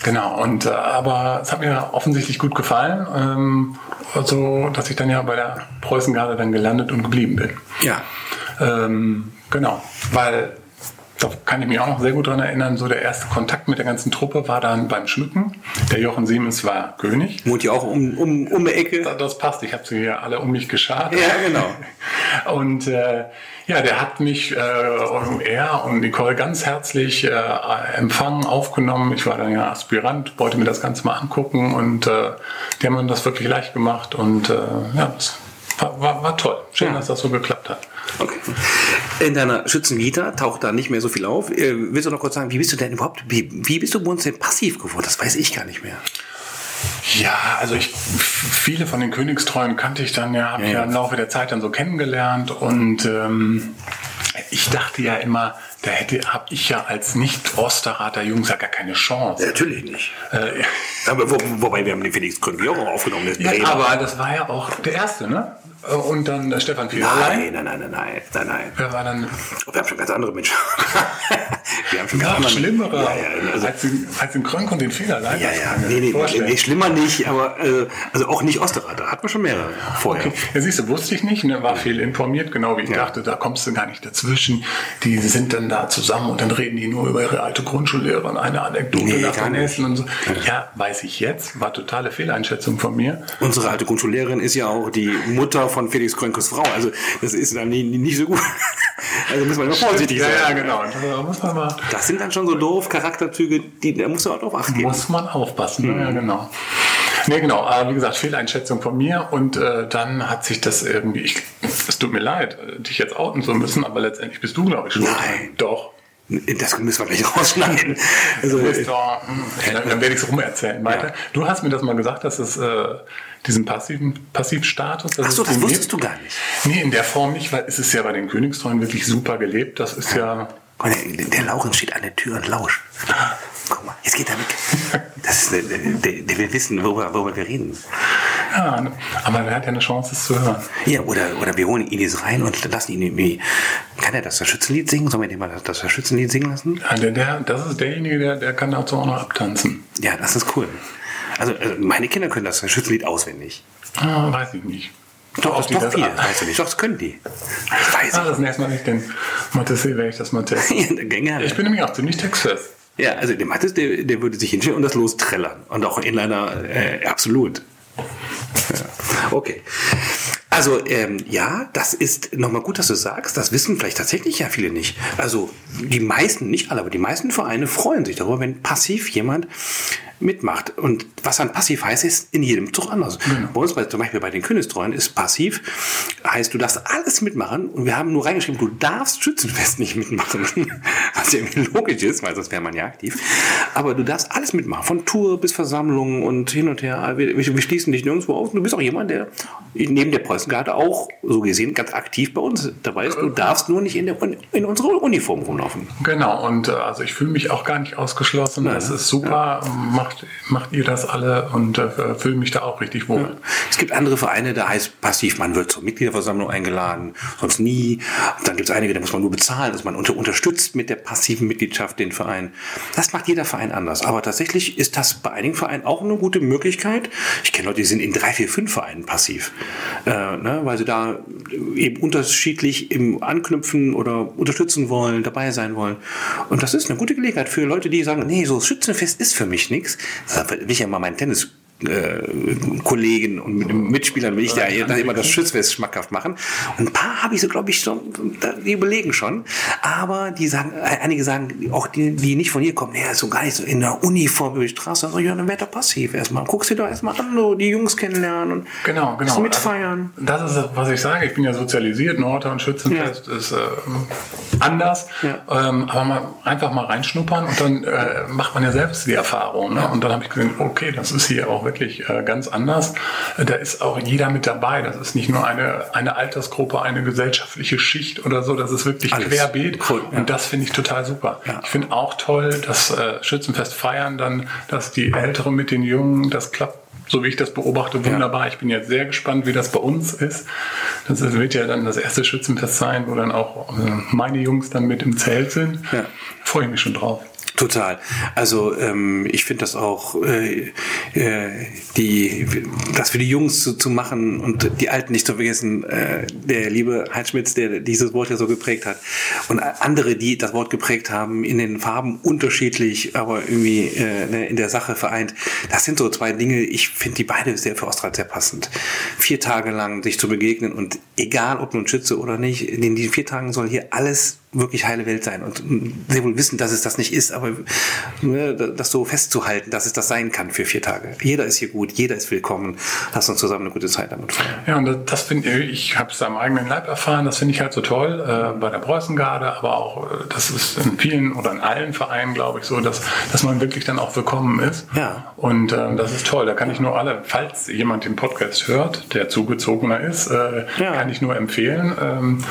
genau, und äh, aber es hat mir offensichtlich gut gefallen, ähm, so dass ich dann ja bei der Preußengarde dann gelandet und geblieben bin. Ja. Ähm, genau, weil da kann ich mich auch noch sehr gut dran erinnern, so der erste Kontakt mit der ganzen Truppe war dann beim Schmücken. Der Jochen Siemens war König. Wohnt ja auch um, um, um die Ecke. Das, das passt, ich habe sie hier alle um mich geschart. Ja, genau. <laughs> Und äh, ja, der hat mich, äh, er und Nicole ganz herzlich äh, empfangen, aufgenommen. Ich war dann ja Aspirant, wollte mir das Ganze mal angucken und äh, die haben das wirklich leicht gemacht und äh, ja, das war, war, war toll. Schön, ja. dass das so geklappt hat. Okay. In deiner Schützenvita taucht da nicht mehr so viel auf. Äh, willst du noch kurz sagen, wie bist du denn überhaupt, wie, wie bist du bei uns denn passiv geworden? Das weiß ich gar nicht mehr. Ja, also ich, viele von den Königstreuen kannte ich dann ja, habe ja, ja im Laufe der Zeit dann so kennengelernt und ähm, ich dachte ja immer, da hätte, habe ich ja als Nicht-Osterater Jungs ja gar keine Chance. Ja, natürlich nicht. Äh, aber wo, wobei wir haben den Felix Gründlich auch aufgenommen. Ja, aber das war ja auch der erste, ne? Und dann äh, Stefan Federlein. Nein, nein, nein, nein, nein, nein. Wer war dann? Wir haben schon ganz andere Menschen. <laughs> wir haben schon ganz andere schlimmere. Ja, ja, also, als, den, als den Krönk und den Federlein. Ja, ja, nee, nee, nee, nee, schlimmer nicht, aber äh, also auch nicht Osterater. Hatten wir schon mehrere vorher. Okay. Ja, siehst du, wusste ich nicht, ne? war viel informiert, genau wie ich ja. dachte, da kommst du gar nicht dazwischen. Die sind dann da zusammen und dann reden die nur über ihre alte Grundschullehrerin, eine Anekdote nee, nach der nächsten und so. Ja, weiß ich jetzt, war totale Fehleinschätzung von mir. Unsere alte Grundschullehrerin ist ja auch die Mutter von Felix Krönkes Frau. Also das ist dann nicht, nicht so gut. <laughs> Also muss man immer vorsichtig sein. Ja, ja, genau. Da muss man mal das sind dann schon so doof Charakterzüge, die, da muss man auch drauf achten. Muss man aufpassen, mhm. ja, genau. Nee, genau. Aber wie gesagt, Fehleinschätzung von mir. Und äh, dann hat sich das irgendwie, ich, es tut mir leid, dich jetzt outen zu müssen, aber letztendlich bist du, glaube ich, schuld. Nein. Doch. Das müssen wir gleich <laughs> rausschneiden. Also, hm, dann, dann werde ich es rumerzählen weiter. Ja. Du hast mir das mal gesagt, dass es äh, diesen passiven Passivstatus. Achso, das wusstest du gar nicht. Nee, in der Form nicht, weil es ist ja bei den Königstreuen wirklich super gelebt. Das ist ja. ja der, der Lauren steht an der Tür und lauscht. Guck mal, jetzt geht er weg. Das ist, der, der, der will wissen, worüber, worüber wir reden. Ja, aber er hat ja eine Chance, es zu hören. Ja, oder, oder wir holen ihn jetzt rein und lassen ihn irgendwie. Kann er das, das Schützenlied singen? Sollen wir den mal das, das Schützenlied singen lassen? Ja, der, der, das ist derjenige, der, der kann dazu auch noch abtanzen. Ja, das ist cool. Also, also meine Kinder können das Schützenlied auswendig. Ah, weiß ich nicht. Doch, doch, doch viel. Weißt du nicht. Doch, das können die. Ich weiß ah, das nächste Mal nicht den Mathe werde ich das mal <laughs> testen. ja, ich bin nämlich auch ziemlich textfest. Ja, also der Mathis, der, der würde sich hinstellen und das lostrellern. Und auch in einer, äh, absolut. Ja. Okay. Also ähm, ja, das ist nochmal gut, dass du sagst. Das wissen vielleicht tatsächlich ja viele nicht. Also die meisten, nicht alle, aber die meisten Vereine freuen sich darüber, wenn passiv jemand mitmacht. Und was dann passiv heißt, ist in jedem Zug anders. Genau. Bei uns, bei, zum Beispiel bei den Königstreuen, ist passiv, heißt, du darfst alles mitmachen und wir haben nur reingeschrieben, du darfst Schützenfest nicht mitmachen. <laughs> Was ja irgendwie logisch ist, weil sonst wäre man ja aktiv. Aber du darfst alles mitmachen, von Tour bis Versammlungen und hin und her. Wir, wir schließen dich nirgendwo auf. Du bist auch jemand, der neben der Preußengarde auch so gesehen ganz aktiv bei uns dabei ist. Du darfst nur nicht in, der, in unserer Uniform rumlaufen. Genau, und äh, also ich fühle mich auch gar nicht ausgeschlossen. Es ist super. Ja macht, macht ihr das alle und äh, fühle mich da auch richtig wohl. Ja. Es gibt andere Vereine, da heißt passiv, man wird zur Mitgliederversammlung eingeladen, sonst nie. Und dann gibt es einige, da muss man nur bezahlen, dass man unter, unterstützt mit der passiven Mitgliedschaft den Verein. Das macht jeder Verein anders. Aber tatsächlich ist das bei einigen Vereinen auch eine gute Möglichkeit. Ich kenne Leute, die sind in drei, vier, fünf Vereinen passiv, äh, ne, weil sie da eben unterschiedlich im Anknüpfen oder unterstützen wollen, dabei sein wollen. Und das ist eine gute Gelegenheit für Leute, die sagen, nee, so Schützenfest ist für mich nichts. Da will ich ja mal meinen Tennis äh, Kollegen und mit Mitspielern will ich da immer das Schützfest schmackhaft machen. Und ein paar habe ich so, glaube ich, schon, die überlegen schon. Aber die sagen, äh, einige sagen, auch die, die nicht von hier kommen, ja, so gar nicht so in der Uniform über die Straße. Also, ja, dann werd doch passiv erstmal. Guckst dir doch erstmal an, so die Jungs kennenlernen und genau, genau. mitfeiern. Also, das ist, was ich sage. Ich bin ja sozialisiert. Norder und Schützenfest ja. ist äh, anders. Ja. Ähm, aber mal, einfach mal reinschnuppern und dann äh, macht man ja selbst die Erfahrung. Ne? Und dann habe ich gesehen, okay, das ist hier auch wirklich äh, ganz anders. Da ist auch jeder mit dabei. Das ist nicht nur eine, eine Altersgruppe, eine gesellschaftliche Schicht oder so. Das ist wirklich Alles. querbeet. Cool, ja. Und das finde ich total super. Ja. Ich finde auch toll, dass äh, Schützenfest feiern, dann, dass die Älteren mit den Jungen, das klappt so wie ich das beobachte, wunderbar. Ja. Ich bin jetzt sehr gespannt, wie das bei uns ist. Das wird ja dann das erste Schützenfest sein, wo dann auch äh, meine Jungs dann mit im Zelt sind. Ja. Freue ich mich schon drauf. Total. Also ähm, ich finde das auch, äh, äh, die, das für die Jungs zu, zu machen und die Alten nicht zu vergessen. Äh, der liebe Heinz Schmitz, der dieses Wort ja so geprägt hat und andere, die das Wort geprägt haben, in den Farben unterschiedlich, aber irgendwie äh, ne, in der Sache vereint. Das sind so zwei Dinge. Ich finde die beide sehr für Ostrat sehr passend. Vier Tage lang sich zu begegnen und egal ob nun Schütze oder nicht, in diesen vier Tagen soll hier alles wirklich heile Welt sein und sehr wohl wissen, dass es das nicht ist, aber ne, das so festzuhalten, dass es das sein kann für vier Tage. Jeder ist hier gut, jeder ist willkommen. Lass uns zusammen eine gute Zeit damit feiern. Ja, und das finde ich, ich habe es am eigenen Leib erfahren, das finde ich halt so toll äh, bei der Preußengarde, aber auch, äh, das ist in vielen oder in allen Vereinen, glaube ich, so, dass, dass man wirklich dann auch willkommen ist. Ja. Und äh, das ist toll. Da kann ich nur alle, falls jemand den Podcast hört, der zugezogener ist, äh, ja. kann ich nur empfehlen, ähm,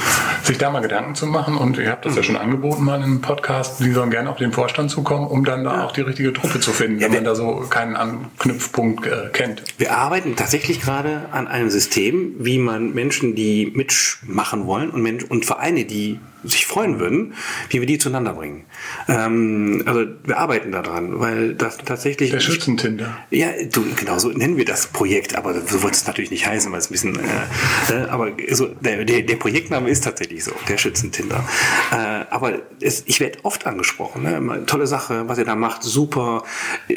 sich da mal Gedanken zu machen und ihr habt das mhm. ja schon angeboten mal in einem Podcast, die sollen gerne auf den Vorstand zukommen, um dann da auch die richtige Truppe zu finden, ja, wenn man da so keinen Anknüpfpunkt äh, kennt. Wir arbeiten tatsächlich gerade an einem System, wie man Menschen, die mitmachen wollen und, Mensch, und Vereine, die sich freuen würden, wie wir die zueinander bringen. Ähm, also wir arbeiten daran, weil das tatsächlich... Der Schützentinder. Ja, du, genau so nennen wir das Projekt, aber so wird es natürlich nicht heißen, weil es ein bisschen... Äh, äh, aber so, der, der, der Projektname ist tatsächlich so, der Schützentinder. Äh, aber es, ich werde oft angesprochen, ne? tolle Sache, was ihr da macht, super.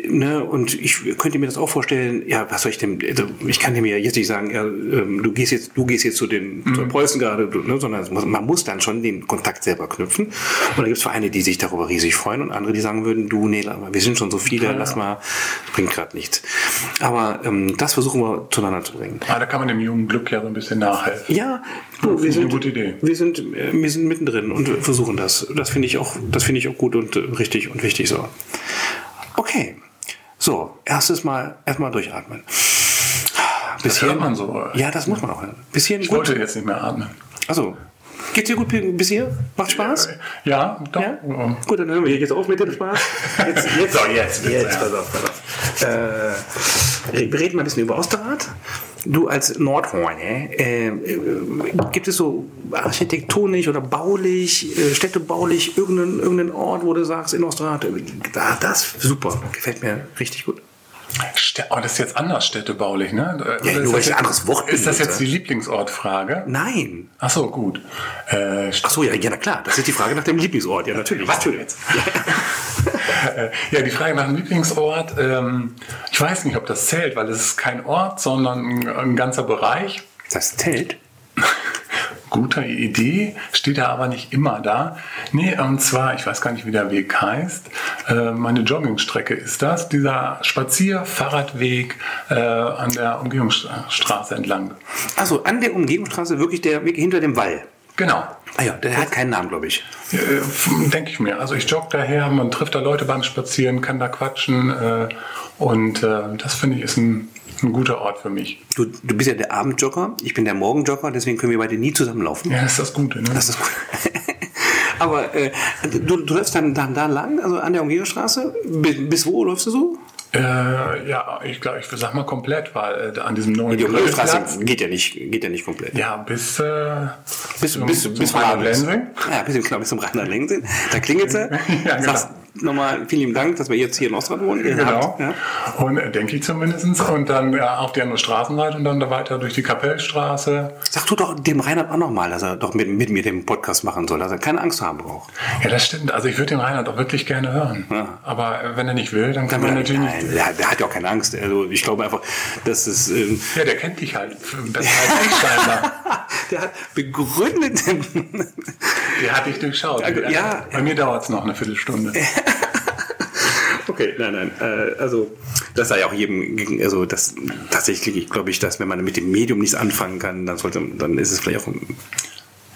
Ne? Und ich könnte mir das auch vorstellen, ja, was soll ich denn... Also ich kann dir mir jetzt nicht sagen, ja, ähm, du gehst jetzt, du gehst jetzt zu den mhm. Preußen gerade, ne? sondern man muss dann schon den Kontakt selber knüpfen. Und da gibt es Vereine, die sich darüber riesig freuen und andere, die sagen würden, du, nee, wir sind schon so viele, lass mal, bringt gerade nichts. Aber ähm, das versuchen wir zueinander zu bringen. Ah, da kann man dem jungen Glück ja so ein bisschen nachhelfen. Ja, du, wir, sind, eine gute Idee. wir sind äh, wir sind mittendrin und versuchen das. Das finde ich auch, das finde ich auch gut und äh, richtig und wichtig so. Okay. So, erstes Mal erstmal durchatmen. Bis das hört man so. Ja, das muss man auch. Bis hierhin ich gut. wollte jetzt nicht mehr atmen. Also, Geht's dir gut bis hier? Macht Spaß? Ja, doch. Ja? Gut, dann hören wir jetzt auf mit dem Spaß. Jetzt, jetzt, so, jetzt, jetzt, jetzt pass auf, pass auf. Äh, wir reden mal ein bisschen über Osterrad. Du als Nordhorn, äh, äh, gibt es so architektonisch oder baulich, äh, städtebaulich irgendeinen, irgendeinen Ort, wo du sagst, in Osterrad, äh, das super, gefällt mir richtig gut. Oh, das ist jetzt anders städtebaulich, ne? Ja, nur weil ich ein anderes Wort Ist das jetzt die Lieblingsortfrage? Nein. Ach so, gut. Äh, Ach so, ja, ja, na klar. Das ist die Frage nach dem Lieblingsort. Ja, natürlich. Was tut jetzt? <laughs> ja, die Frage nach dem Lieblingsort. Ähm, ich weiß nicht, ob das zählt, weil es ist kein Ort, sondern ein, ein ganzer Bereich. Das zählt? <laughs> guter Idee, steht da aber nicht immer da. Nee, und zwar, ich weiß gar nicht, wie der Weg heißt, äh, meine Joggingstrecke ist das, dieser Spazier-Fahrradweg äh, an der Umgehungsstraße entlang. Also an der Umgehungsstraße wirklich der Weg hinter dem Wall? Genau. Ah ja, der hat keinen Namen, glaube ich. Äh, Denke ich mir. Also ich jogge daher, man trifft da Leute beim Spazieren, kann da quatschen äh, und äh, das finde ich ist ein ein guter Ort für mich. Du, du bist ja der Abendjogger, ich bin der Morgenjogger, deswegen können wir beide nie zusammenlaufen. Ja, das ist das Gute. Ne? Das ist Gute. <laughs> Aber äh, du, du läufst dann, dann da lang, also an der Umgehungsstraße. Bis, bis wo läufst du so? Äh, ja, ich glaube, ich sag mal komplett, weil äh, an diesem neuen die Umgehungsstraße geht ja nicht, geht ja nicht komplett. Ja, bis äh, bis zum, bis, bis, bis Rheinland-Lensing. Ja, bis, genau, bis zum Rheinland-Lensing. Da klingelt sie. <laughs> ja, genau. Sagst, nochmal vielen lieben Dank, dass wir jetzt hier in Ostrad wohnen. Genau. Ja. Und äh, denke ich zumindest. Und dann ja, auf die andere Straßenseite und dann da weiter durch die Kapellstraße. Sag du doch dem Reinhard auch nochmal, dass er doch mit, mit mir den Podcast machen soll, dass er keine Angst haben braucht. Ja, das stimmt. Also ich würde den Reinhard auch wirklich gerne hören. Ja. Aber äh, wenn er nicht will, dann kann man natürlich nein, nicht. Der, der, hat ja auch keine Angst. Also ich glaube einfach, dass es. Ähm ja, der kennt dich halt besser als ich scheinbar. der hat begründet. der hat dich durchschaut. Ja, Bei mir dauert es noch eine Viertelstunde. <laughs> Okay, nein, nein. Äh, also das sei auch jedem, also das tatsächlich glaube ich, dass wenn man mit dem Medium nichts anfangen kann, dann sollte, dann ist es vielleicht auch ein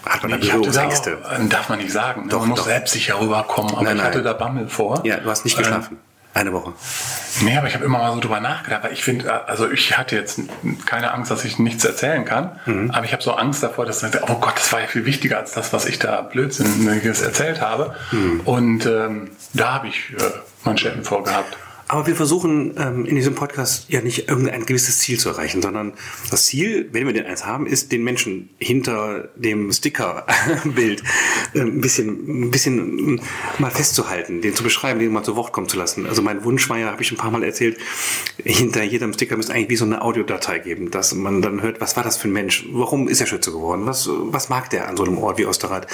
hat man da Berührungsängste? Da darf man nicht sagen. Ne? Doch, man muss doch. selbstsicher rüberkommen. Aber nein, ich hatte da Bammel vor. Ja, du hast nicht geschlafen. Ähm, Eine Woche. Nee, aber ich habe immer mal so drüber nachgedacht, weil ich finde, also ich hatte jetzt keine Angst, dass ich nichts erzählen kann, mhm. aber ich habe so Angst davor, dass, oh Gott, das war ja viel wichtiger als das, was ich da Blödsinniges erzählt habe. Mhm. Und ähm, da habe ich äh, Manschetten vorgehabt. Aber wir versuchen ähm, in diesem Podcast ja nicht irgendein gewisses Ziel zu erreichen, sondern das Ziel, wenn wir denn eins haben, ist den Menschen hinter dem Sticker-Bild äh, ein bisschen, ein bisschen mal festzuhalten, den zu beschreiben, den mal zu Wort kommen zu lassen. Also mein Wunsch war ja, habe ich ein paar Mal erzählt, hinter jedem Sticker müsste eigentlich wie so eine Audiodatei geben, dass man dann hört, was war das für ein Mensch? Warum ist er Schütze geworden? Was, was mag der an so einem Ort wie Osterrad?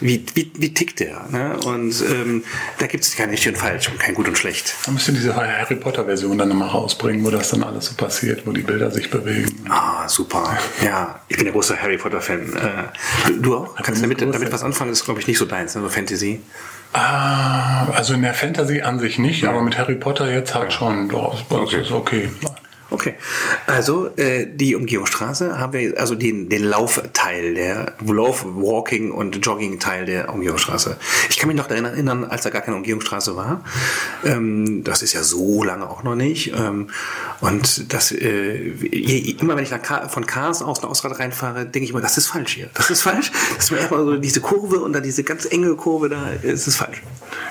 Wie, wie, wie tickt der? Ne? Und ähm, da gibt es kein richtig und falsch und kein gut und schlecht. Da müsst ihr diese Harry Potter-Version dann nochmal rausbringen, wo das dann alles so passiert, wo die Bilder sich bewegen. Ah, super. Ja, ich bin der große Harry Potter-Fan. Äh, du auch? Kannst du damit, damit was anfangen? Das ist, glaube ich, nicht so deins, ne? so Fantasy. Ah, also in der Fantasy an sich nicht, ja. aber mit Harry Potter jetzt halt ja. schon. Doch, das okay. ist okay. Okay, also äh, die Umgehungsstraße haben wir, also den, den Laufteil, der Lauf, Walking und Jogging-Teil der Umgehungsstraße. Ich kann mich noch daran erinnern, als da gar keine Umgehungsstraße war. Ähm, das ist ja so lange auch noch nicht. Ähm, und das, äh, immer wenn ich nach, von Kars aus nach Ausrad reinfahre, denke ich immer, das ist falsch hier. Das ist falsch. Das ist mir erstmal so diese Kurve und dann diese ganz enge Kurve da, ist es falsch.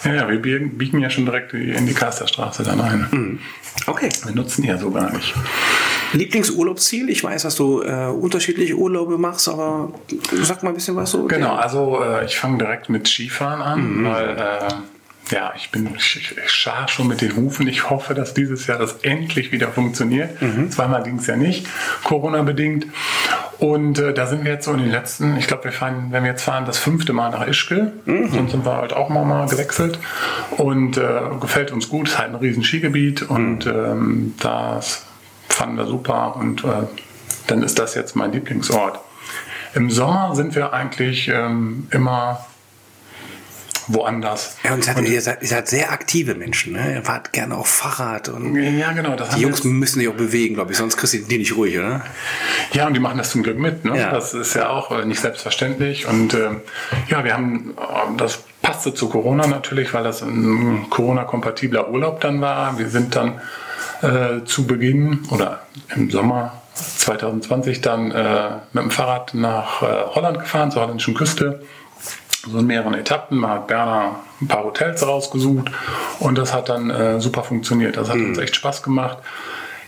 Ja, ja, wir biegen ja schon direkt in die Kasterstraße dann ein. Mhm. Okay. Wir nutzen die ja so gar nicht. Lieblingsurlaubsziel? Ich weiß, dass du äh, unterschiedliche Urlaube machst, aber sag mal ein bisschen was so. Genau, also äh, ich fange direkt mit Skifahren an, mhm. weil äh, ja, ich bin ich, ich schar schon mit den Hufen. Ich hoffe, dass dieses Jahr das endlich wieder funktioniert. Mhm. Zweimal ging es ja nicht, Corona-bedingt. Und äh, da sind wir jetzt so in den letzten, ich glaube, wir fahren, wenn wir jetzt fahren, das fünfte Mal nach Ischgl. Mhm. Sonst sind wir halt auch mal, mal gewechselt. Und äh, gefällt uns gut. Es ist halt ein riesen Skigebiet und mhm. ähm, das fanden wir super. Und äh, dann ist das jetzt mein Lieblingsort. Im Sommer sind wir eigentlich ähm, immer woanders. Ja, und, hat, und ihr, seid, ihr, seid, sehr aktive Menschen, ne? Ihr fahrt gerne auf Fahrrad und ja, genau. die Jungs müssen sich auch bewegen, glaube ich, sonst kriegst du die nicht ruhig, oder? Ja, und die machen das zum Glück mit. Ne? Ja. Das ist ja auch äh, nicht selbstverständlich. Und äh, ja, wir haben, äh, das passte zu Corona natürlich, weil das ein Corona-kompatibler Urlaub dann war. Wir sind dann äh, zu Beginn oder im Sommer 2020 dann äh, mit dem Fahrrad nach äh, Holland gefahren, zur holländischen Küste so in mehreren Etappen. Man hat Berner ein paar Hotels rausgesucht und das hat dann äh, super funktioniert. Das hat mhm. uns echt Spaß gemacht.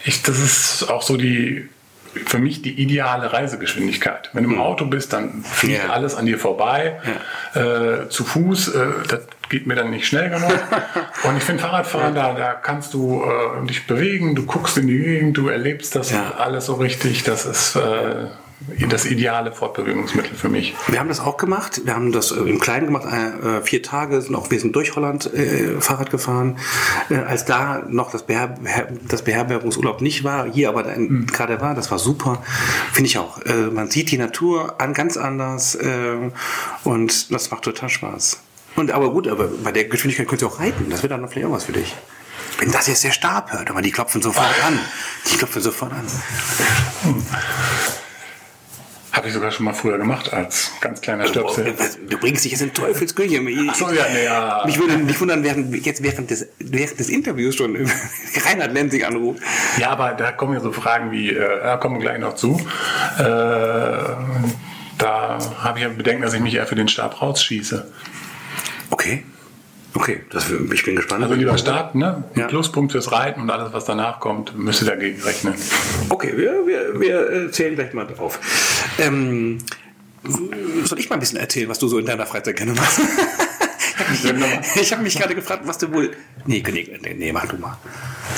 Ich, das ist auch so die, für mich die ideale Reisegeschwindigkeit. Wenn du im mhm. Auto bist, dann fliegt ja. alles an dir vorbei. Ja. Äh, zu Fuß, äh, das geht mir dann nicht schnell genug. <laughs> Und ich finde Fahrradfahren, da, da kannst du äh, dich bewegen, du guckst in die Gegend, du erlebst das ja. alles so richtig. Das ist äh, das ideale Fortbewegungsmittel für mich. Wir haben das auch gemacht. Wir haben das äh, im Kleinen gemacht. Äh, vier Tage sind auch wir sind durch Holland äh, Fahrrad gefahren. Äh, als da noch das, Beher das Beherbergungsurlaub nicht war, hier aber mhm. gerade war, das war super. Finde ich auch. Äh, man sieht die Natur an ganz anders äh, und das macht total Spaß. Und aber gut, aber bei der Geschwindigkeit könnt ihr auch reiten. Das wird dann noch vielleicht auch was für dich. Wenn das jetzt der Stab hört, aber die klopfen sofort an. Die klopfen sofort an. Hm. Habe ich sogar schon mal früher gemacht als ganz kleiner Stöpsel. Du bringst dich jetzt in Teufelsküche. So, ja, nee, ja. Mich würde nicht wundern, während, jetzt während des, während des Interviews schon <laughs> Reinhard Lenzing anruft. Ja, aber da kommen ja so Fragen wie, äh, da kommen wir gleich noch zu. Äh, da habe ich ja Bedenken, dass ich mich eher für den Stab rausschieße. Okay. Okay, das, ich bin gespannt. Also lieber starten, ne? Ja. Pluspunkt fürs Reiten und alles, was danach kommt, müsste dagegen rechnen. Okay, wir, wir, wir äh, zählen gleich mal drauf. Ähm, soll ich mal ein bisschen erzählen, was du so in deiner Freizeit gerne machst? <laughs> <laughs> ich habe mich gerade gefragt, was du wohl. Nee, nee, nee, mach du mal.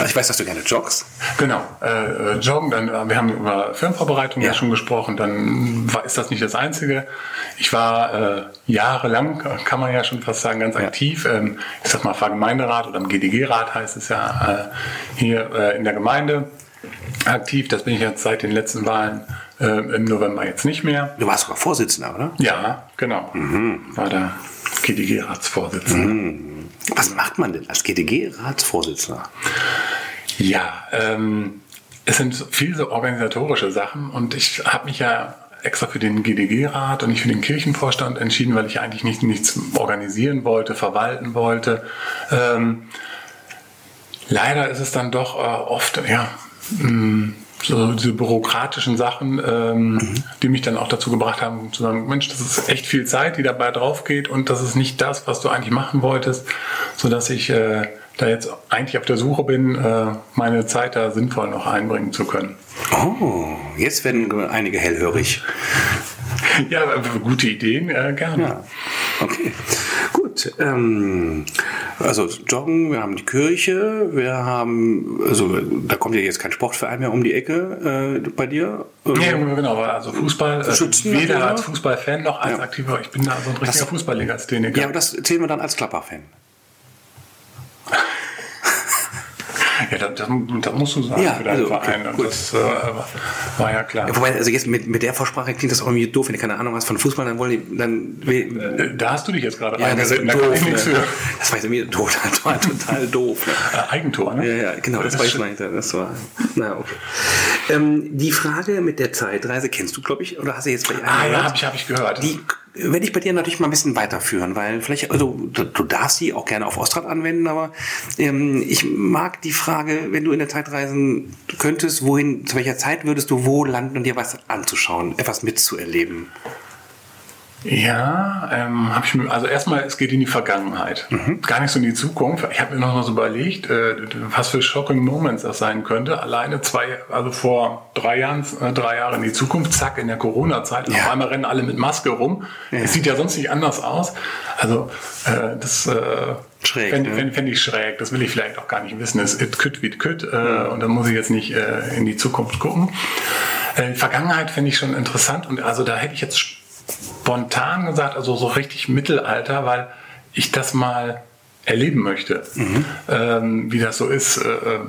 Ich weiß, dass du gerne joggst. Genau, äh, äh joggen. Dann, äh, wir haben über Firmenvorbereitung ja. ja schon gesprochen. Dann war, ist das nicht das Einzige. Ich war äh, jahrelang, kann man ja schon fast sagen, ganz ja. aktiv. Ähm, ich sag mal, Fahrgemeinderat oder im GDG-Rat heißt es ja äh, hier äh, in der Gemeinde aktiv. Das bin ich jetzt seit den letzten Wahlen im November jetzt nicht mehr. Du warst sogar Vorsitzender, oder? Ja, genau. Mhm. War da GDG-Ratsvorsitzender. Mhm. Was macht man denn als GDG-Ratsvorsitzender? Ja, ähm, es sind viele so organisatorische Sachen und ich habe mich ja extra für den GDG-Rat und nicht für den Kirchenvorstand entschieden, weil ich eigentlich nicht, nichts organisieren wollte, verwalten wollte. Ähm, leider ist es dann doch äh, oft, ja, mh, mm, so diese bürokratischen Sachen, ähm, mhm. die mich dann auch dazu gebracht haben, zu sagen, Mensch, das ist echt viel Zeit, die dabei drauf geht und das ist nicht das, was du eigentlich machen wolltest, so dass ich äh, da jetzt eigentlich auf der Suche bin, äh, meine Zeit da sinnvoll noch einbringen zu können. Oh, jetzt werden einige hellhörig. ja, gute Ideen, äh, gerne. Ja. Okay, gut. Ähm, also Joggen, wir haben die Kirche, wir haben, also da kommt ja jetzt kein Sportverein mehr um die Ecke äh, bei dir. Ja, genau, also Fußball, äh, Schützen, weder als Fußballfan noch als ja. aktiver, ich bin da so ein richtiger Fußballlegastheniker. Ja, aber das zählen wir dann als Klapper-Fan. Ja, das, das, das, musst du sagen ja, für deinen also, Verein. Okay, das äh, war ja klar. Ja, wobei, also jetzt mit, mit der Vorsprache klingt das auch irgendwie doof. Wenn du keine Ahnung hast von Fußball, dann wollen die, dann... Äh, da hast du dich jetzt gerade ja, das ist doof. Ne? Das war mir doof, <laughs> das war total doof. Ne? Äh, Eigentor, ne? Ja, ja, genau, das, das war ich meinte. Das war, na, okay. Ähm, die Frage mit der Zeitreise kennst du, glaube ich, oder hast du jetzt bei Ah, ja, habe ich, hab ich gehört. Die werde ich bei dir natürlich mal ein bisschen weiterführen, weil vielleicht, also du, du darfst sie auch gerne auf Ostrat anwenden, aber ähm, ich mag die Frage, wenn du in der Zeit reisen könntest, wohin, zu welcher Zeit würdest du wo landen und dir was anzuschauen, etwas mitzuerleben? Ja, ähm, habe ich mir, also erstmal, es geht in die Vergangenheit, mhm. gar nicht so in die Zukunft. Ich habe mir noch mal so überlegt, äh, was für shocking Moments das sein könnte. Alleine zwei, also vor drei Jahren, äh, drei Jahre in die Zukunft, zack, in der Corona-Zeit, ja. auf einmal rennen alle mit Maske rum. Es ja. sieht ja sonst nicht anders aus. Also äh, das äh, Schräg, fände ne? fänd ich schräg. Das will ich vielleicht auch gar nicht wissen. Es it could wie it. Äh, mhm. Und dann muss ich jetzt nicht äh, in die Zukunft gucken. Äh, Vergangenheit finde ich schon interessant. Und also da hätte ich jetzt spontan gesagt, also so richtig Mittelalter, weil ich das mal erleben möchte, mhm. ähm, wie das so ist. Äh, äh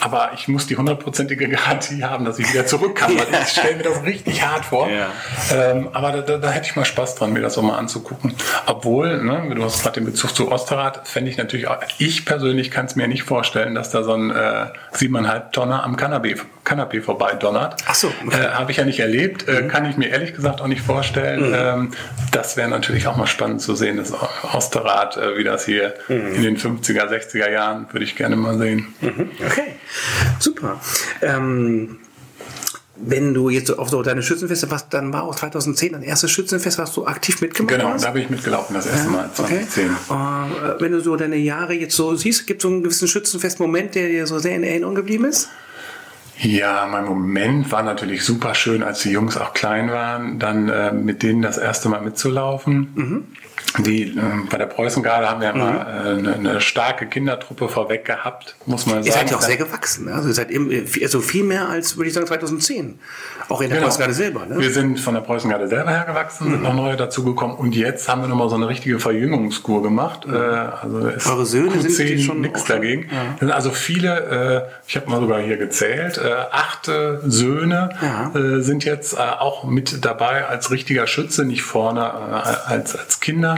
aber ich muss die hundertprozentige Garantie haben, dass ich wieder zurück kann, weil ich stelle mir das richtig hart vor. Ja. Ähm, aber da, da, da, hätte ich mal Spaß dran, mir das auch mal anzugucken. Obwohl, ne, du hast gerade den Bezug zu Osterrad, fände ich natürlich auch, ich persönlich kann es mir nicht vorstellen, dass da so ein äh, siebeneinhalb Tonner am Kanapee, Kanapee vorbei donnert. Ach so. Okay. Äh, Habe ich ja nicht erlebt, äh, mhm. kann ich mir ehrlich gesagt auch nicht vorstellen. Mhm. Ähm, das wäre natürlich auch mal spannend zu sehen, das Osterrad, äh, wie das hier mhm. in den 50er, 60er Jahren, würde ich gerne mal sehen. Mhm. Okay. Super. Ähm, wenn du jetzt auf so deine Schützenfeste warst, dann war auch 2010 dein erstes Schützenfest, was du aktiv mitgemacht genau, hast? Genau, da bin ich mitgelaufen, das erste Mal, 2010. Okay. Uh, wenn du so deine Jahre jetzt so siehst, gibt es so einen gewissen Schützenfest-Moment, der dir so sehr in Erinnerung geblieben ist? Ja, mein Moment war natürlich super schön, als die Jungs auch klein waren, dann äh, mit denen das erste Mal mitzulaufen. Mhm. Die, äh, bei der Preußengarde haben wir mhm. mal äh, eine, eine, starke Kindertruppe vorweg gehabt, muss man sagen. Ihr seid ja auch sehr gewachsen. Ne? Also ihr seid im, also viel mehr als, würde ich sagen, 2010. Auch in der genau. Preußengarde selber. Ne? Wir sind von der Preußengarde selber hergewachsen, mhm. sind noch neue dazugekommen und jetzt haben wir nochmal so eine richtige Verjüngungskur gemacht. Mhm. Äh, also Eure Söhne Q10, sind schon nichts dagegen. Ja. also viele, äh, ich habe mal sogar hier gezählt, äh, acht Söhne ja. Äh, sind jetzt äh, auch mit dabei als richtiger Schütze, nicht vorne äh, als, als Kinder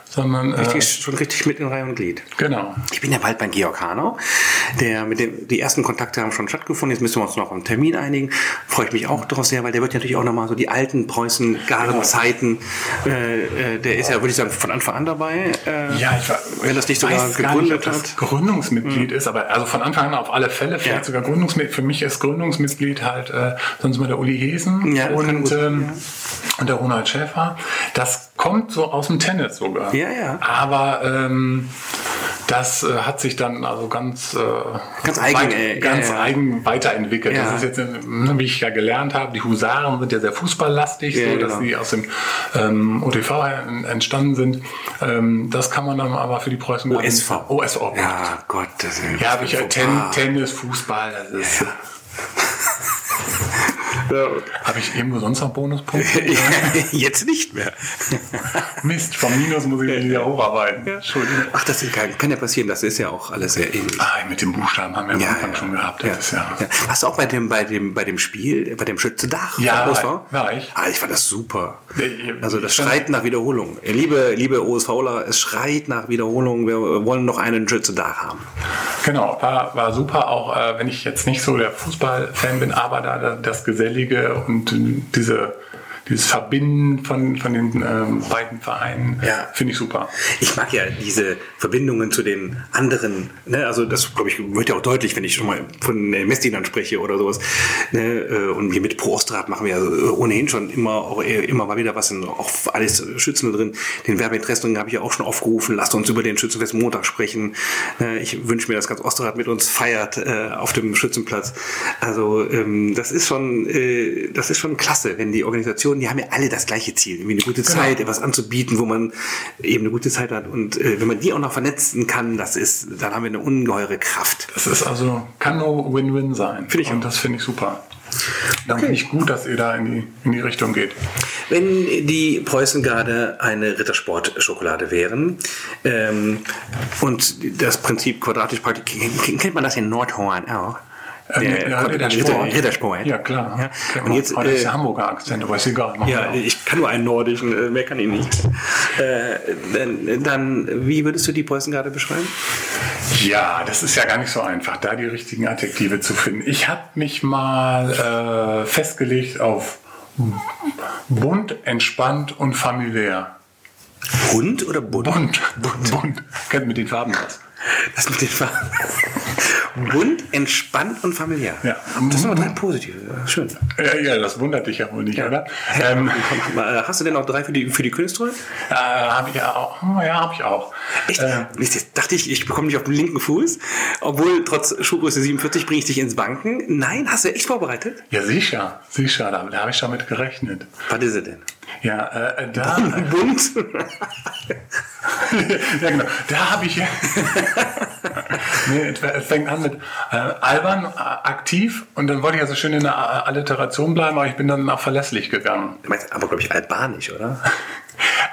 sondern richtig, äh, schon richtig mit in Reihe und Glied. Genau. Ich bin ja bald bei Georg Hanau, der mit dem die ersten Kontakte haben schon stattgefunden. Jetzt müssen wir uns noch einen Termin einigen. Freue ich mich auch darauf sehr, weil der wird natürlich auch nochmal so die alten Preußen Gardenzeiten. Genau. Äh, äh, der ist ja würde ich sagen von Anfang an dabei. Äh, ja, ich war, wenn das nicht sogar gegründet nicht, hat. Gründungsmitglied mhm. ist, aber also von Anfang an auf alle Fälle vielleicht ja. sogar Gründungsmitglied. Für mich ist Gründungsmitglied halt äh, sonst mal der Uli Hesen ja, und, ähm, ja. und der Ronald Schäfer. Das kommt so aus dem Tennis sogar. Ja, ja. Aber ähm, das äh, hat sich dann also ganz, äh, ganz, eigen, weit, äh, ganz ja, ja. eigen weiterentwickelt. Ja. Das ist jetzt, ne, wie ich ja gelernt habe, die Husaren sind ja sehr fußballlastig, so, dass genau. sie aus dem ähm, OTV entstanden sind. Ähm, das kann man dann aber für die Preußen OSV. OSV. Ja, Gott, das ist ja, habe ich ja Ten, Tennis, Fußball, das ist. <laughs> Ja. Habe ich irgendwo sonst noch Bonuspunkte? <laughs> Jetzt nicht mehr. <laughs> Mist, vom Minus muss ich wieder hocharbeiten. Ja. Entschuldigung. Ach, das kann, kann, ja passieren, das ist ja auch alles sehr ähnlich. Ah, mit dem Buchstaben haben wir am Anfang schon gehabt. Ja. Ist ja. Hast du auch bei dem, bei dem, bei dem Spiel, bei dem Schützedach? Ja, war, war ich. Ah, ich fand das super. Also das schreit nach Wiederholung. Liebe, liebe OSVler, es schreit nach Wiederholung. Wir wollen noch einen Schützedach haben. Genau, war, war super. Auch äh, wenn ich jetzt nicht so der Fußballfan bin, aber da das Gesellige und diese dieses Verbinden von, von den ähm, beiden Vereinen Ja. finde ich super. Ich mag ja diese Verbindungen zu den anderen. Ne? Also das, glaube ich, wird ja auch deutlich, wenn ich schon mal von äh, Messdienern spreche oder sowas. Ne? Äh, Und wir mit Pro Ostrat machen wir ja äh, ohnehin schon immer auch äh, immer mal wieder was in auch alles Schützen drin. Den Werbeinteressungen habe ich ja auch schon aufgerufen. Lasst uns über den Schützenfest Montag sprechen. Ne? Ich wünsche mir, dass ganz Ostrat mit uns feiert auf dem Schützenplatz. Also ähm, das ist schon, das ist schon klasse, wenn die Organisationen, die haben ja alle das gleiche Ziel, irgendwie eine gute Zeit, etwas anzubieten, wo man eben eine gute Zeit hat. Und äh, wenn man die auch noch vernetzen kann, das ist, dann haben wir eine ungeheure Kraft. Das ist also, kann nur Win-Win sein. Finde ich Und auch. das finde ich super. Dann finde ich gut, dass ihr da in die, in die Richtung geht. Wenn die Preußengarde eine Rittersport-Schokolade wären ähm, und das Prinzip quadratisch praktisch, kennt man das in Nordhorn auch? Äh, ja, Rittersport. Rittersport. Ja, klar. Ja. Und jetzt, das ist äh, der Hamburger Akzent, aber ist egal. Ja, auch. ich kann nur einen nordischen, äh, mehr kann ich nicht. Äh, dann, dann, wie würdest du die Preußengarde beschreiben? Ja, das ist ja gar nicht so einfach, da die richtigen Adjektive zu finden. Ich habe mich mal äh, festgelegt auf bunt, entspannt und familiär. Bunt oder bunt? Bunt, bunt, bunt. Kennt mit den Farben was. Das mit den Farben. Bunt, entspannt und familiär. Ja. Das sind aber drei positive. Ja, Schön. Ja, ja, das wundert dich ja wohl nicht, oder? Ähm, mal, Hast du denn auch drei für die, für die Königstreue? äh, habe ich ja auch. Oh, Ja, habe ich auch. Echt? Äh, dachte ich, ich bekomme dich auf den linken Fuß. Obwohl, trotz Schuhgröße 47 bringe ich dich ins Banken. Nein, hast du echt vorbereitet? ja, sicher, sicher, da, da habe ich damit gerechnet. Was ist es denn? Ja, äh, da, <laughs> Bunt? ja, genau. Da habe ich. <laughs> nee, es fängt an mit äh, albern, äh, aktiv und dann wollte ich ja so schön in der äh, Alliteration bleiben, aber ich bin dann nach verlässlich gegangen. Du meinst aber, glaube ich, albanisch, oder? <laughs>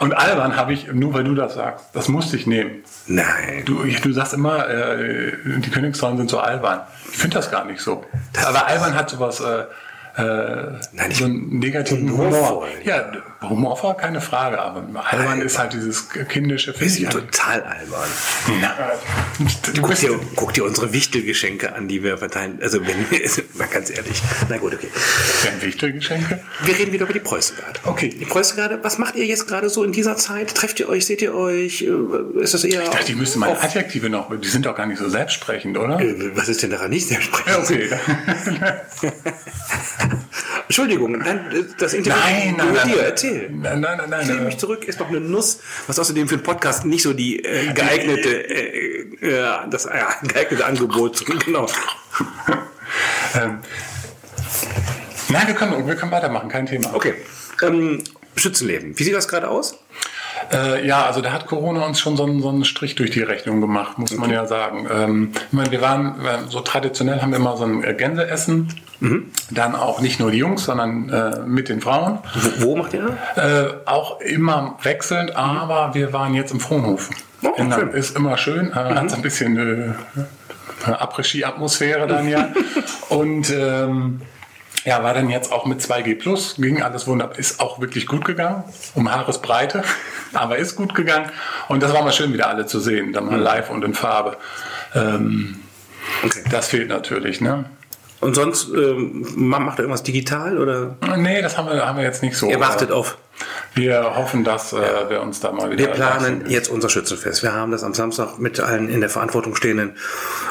Und albern habe ich, nur weil du das sagst, das musste ich nehmen. Nein. Du, ich, du sagst immer, äh, die Königsfrauen sind so albern. Ich finde das gar nicht so. Aber albern hat sowas. Äh, äh, Nein, so einen negativen Humor. Humorvoll, Ja, humorvoll, keine Frage, aber albern ist halt dieses kindische Wir sind total albern. Na, du Guck dir, guck dir unsere Wichtelgeschenke an, die wir verteilen. Also, wenn <laughs> mal ganz ehrlich. Na gut, okay. Denn Wichtelgeschenke? Wir reden wieder über die Preußengarde. Okay. Die Preußengarde, was macht ihr jetzt gerade so in dieser Zeit? Trefft ihr euch, seht ihr euch? Äh, Ist das eher. Ich dachte, ich müsste meine Adjektive noch, die sind doch gar nicht so selbsprechend, oder? Äh, Was ist denn daran nicht sehr sprechend? Ja, okay. <laughs> <laughs> Entschuldigung, dann, äh, das Interview Nein, nein, mit nein. dir, erzähl. Nein, nein, nein, nein. Ich lehne mich zurück, ist noch eine Nuss, was außerdem für einen Podcast nicht so die äh, geeignete, äh, äh, das <laughs> geeignete Angebot, <laughs> genau. Ähm, nein, wir können, wir können weitermachen, kein Thema. Okay, ähm, Schützenleben, wie sieht das gerade aus? Äh, ja, also da hat Corona uns schon so einen, so einen Strich durch die Rechnung gemacht, muss man ja sagen. Ähm, ich meine, wir waren äh, so traditionell haben wir immer so ein äh, Gänseessen. Dann auch nicht nur die Jungs, sondern äh, mit den Frauen. Wo, wo macht ihr? Äh, auch immer wechselnd, aber wir waren jetzt im Frohnhofen. Oh. Ist immer schön, äh, hat so ein bisschen äh, Après-Ski-Atmosphäre dann ja. <laughs> Und ähm, ja, war dann jetzt auch mit 2G Plus, ging alles wunderbar, ist auch wirklich gut gegangen, um Haaresbreite, <laughs> aber ist gut gegangen. Und das war mal schön, wieder alle zu sehen, dann mal live und in Farbe. Ähm, Okay. das fehlt natürlich, ne? Und sonst, ähm, ma- macht er irgendwas digital oder? Nee, das haben wir, haben wir jetzt nicht so. Ihr wartet auf. Wir hoffen, dass äh, wir uns da mal wieder. Wir planen jetzt unser Schützenfest. Wir haben das am Samstag mit allen in der Verantwortung stehenden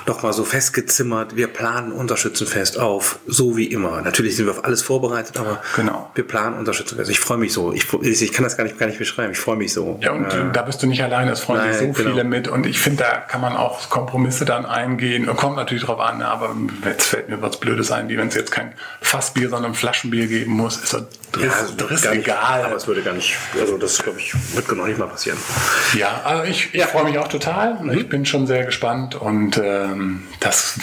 noch mal so festgezimmert. Wir planen unser Schützenfest auf, so wie immer. Natürlich sind wir auf alles vorbereitet, aber Genau. wir planen unser Schützenfest. Ich freue mich so. Ich, ich kann das gar nicht, gar nicht beschreiben. Ich freue mich so. Ja, und äh, da bist du nicht alleine, es freuen sich so genau. viele mit. Und ich finde, da kann man auch Kompromisse dann eingehen. Kommt natürlich drauf an, aber jetzt fällt mir was Blödes ein, wie wenn es jetzt kein Fassbier, sondern Flaschenbier geben muss, ist doch Driss, also Driss gar nicht, egal. Aber es würde gar nicht, also das glaube ich, wird noch nicht mal passieren. Ja, also ich, ich freue mich auch total. Ich bin schon sehr gespannt und ähm, das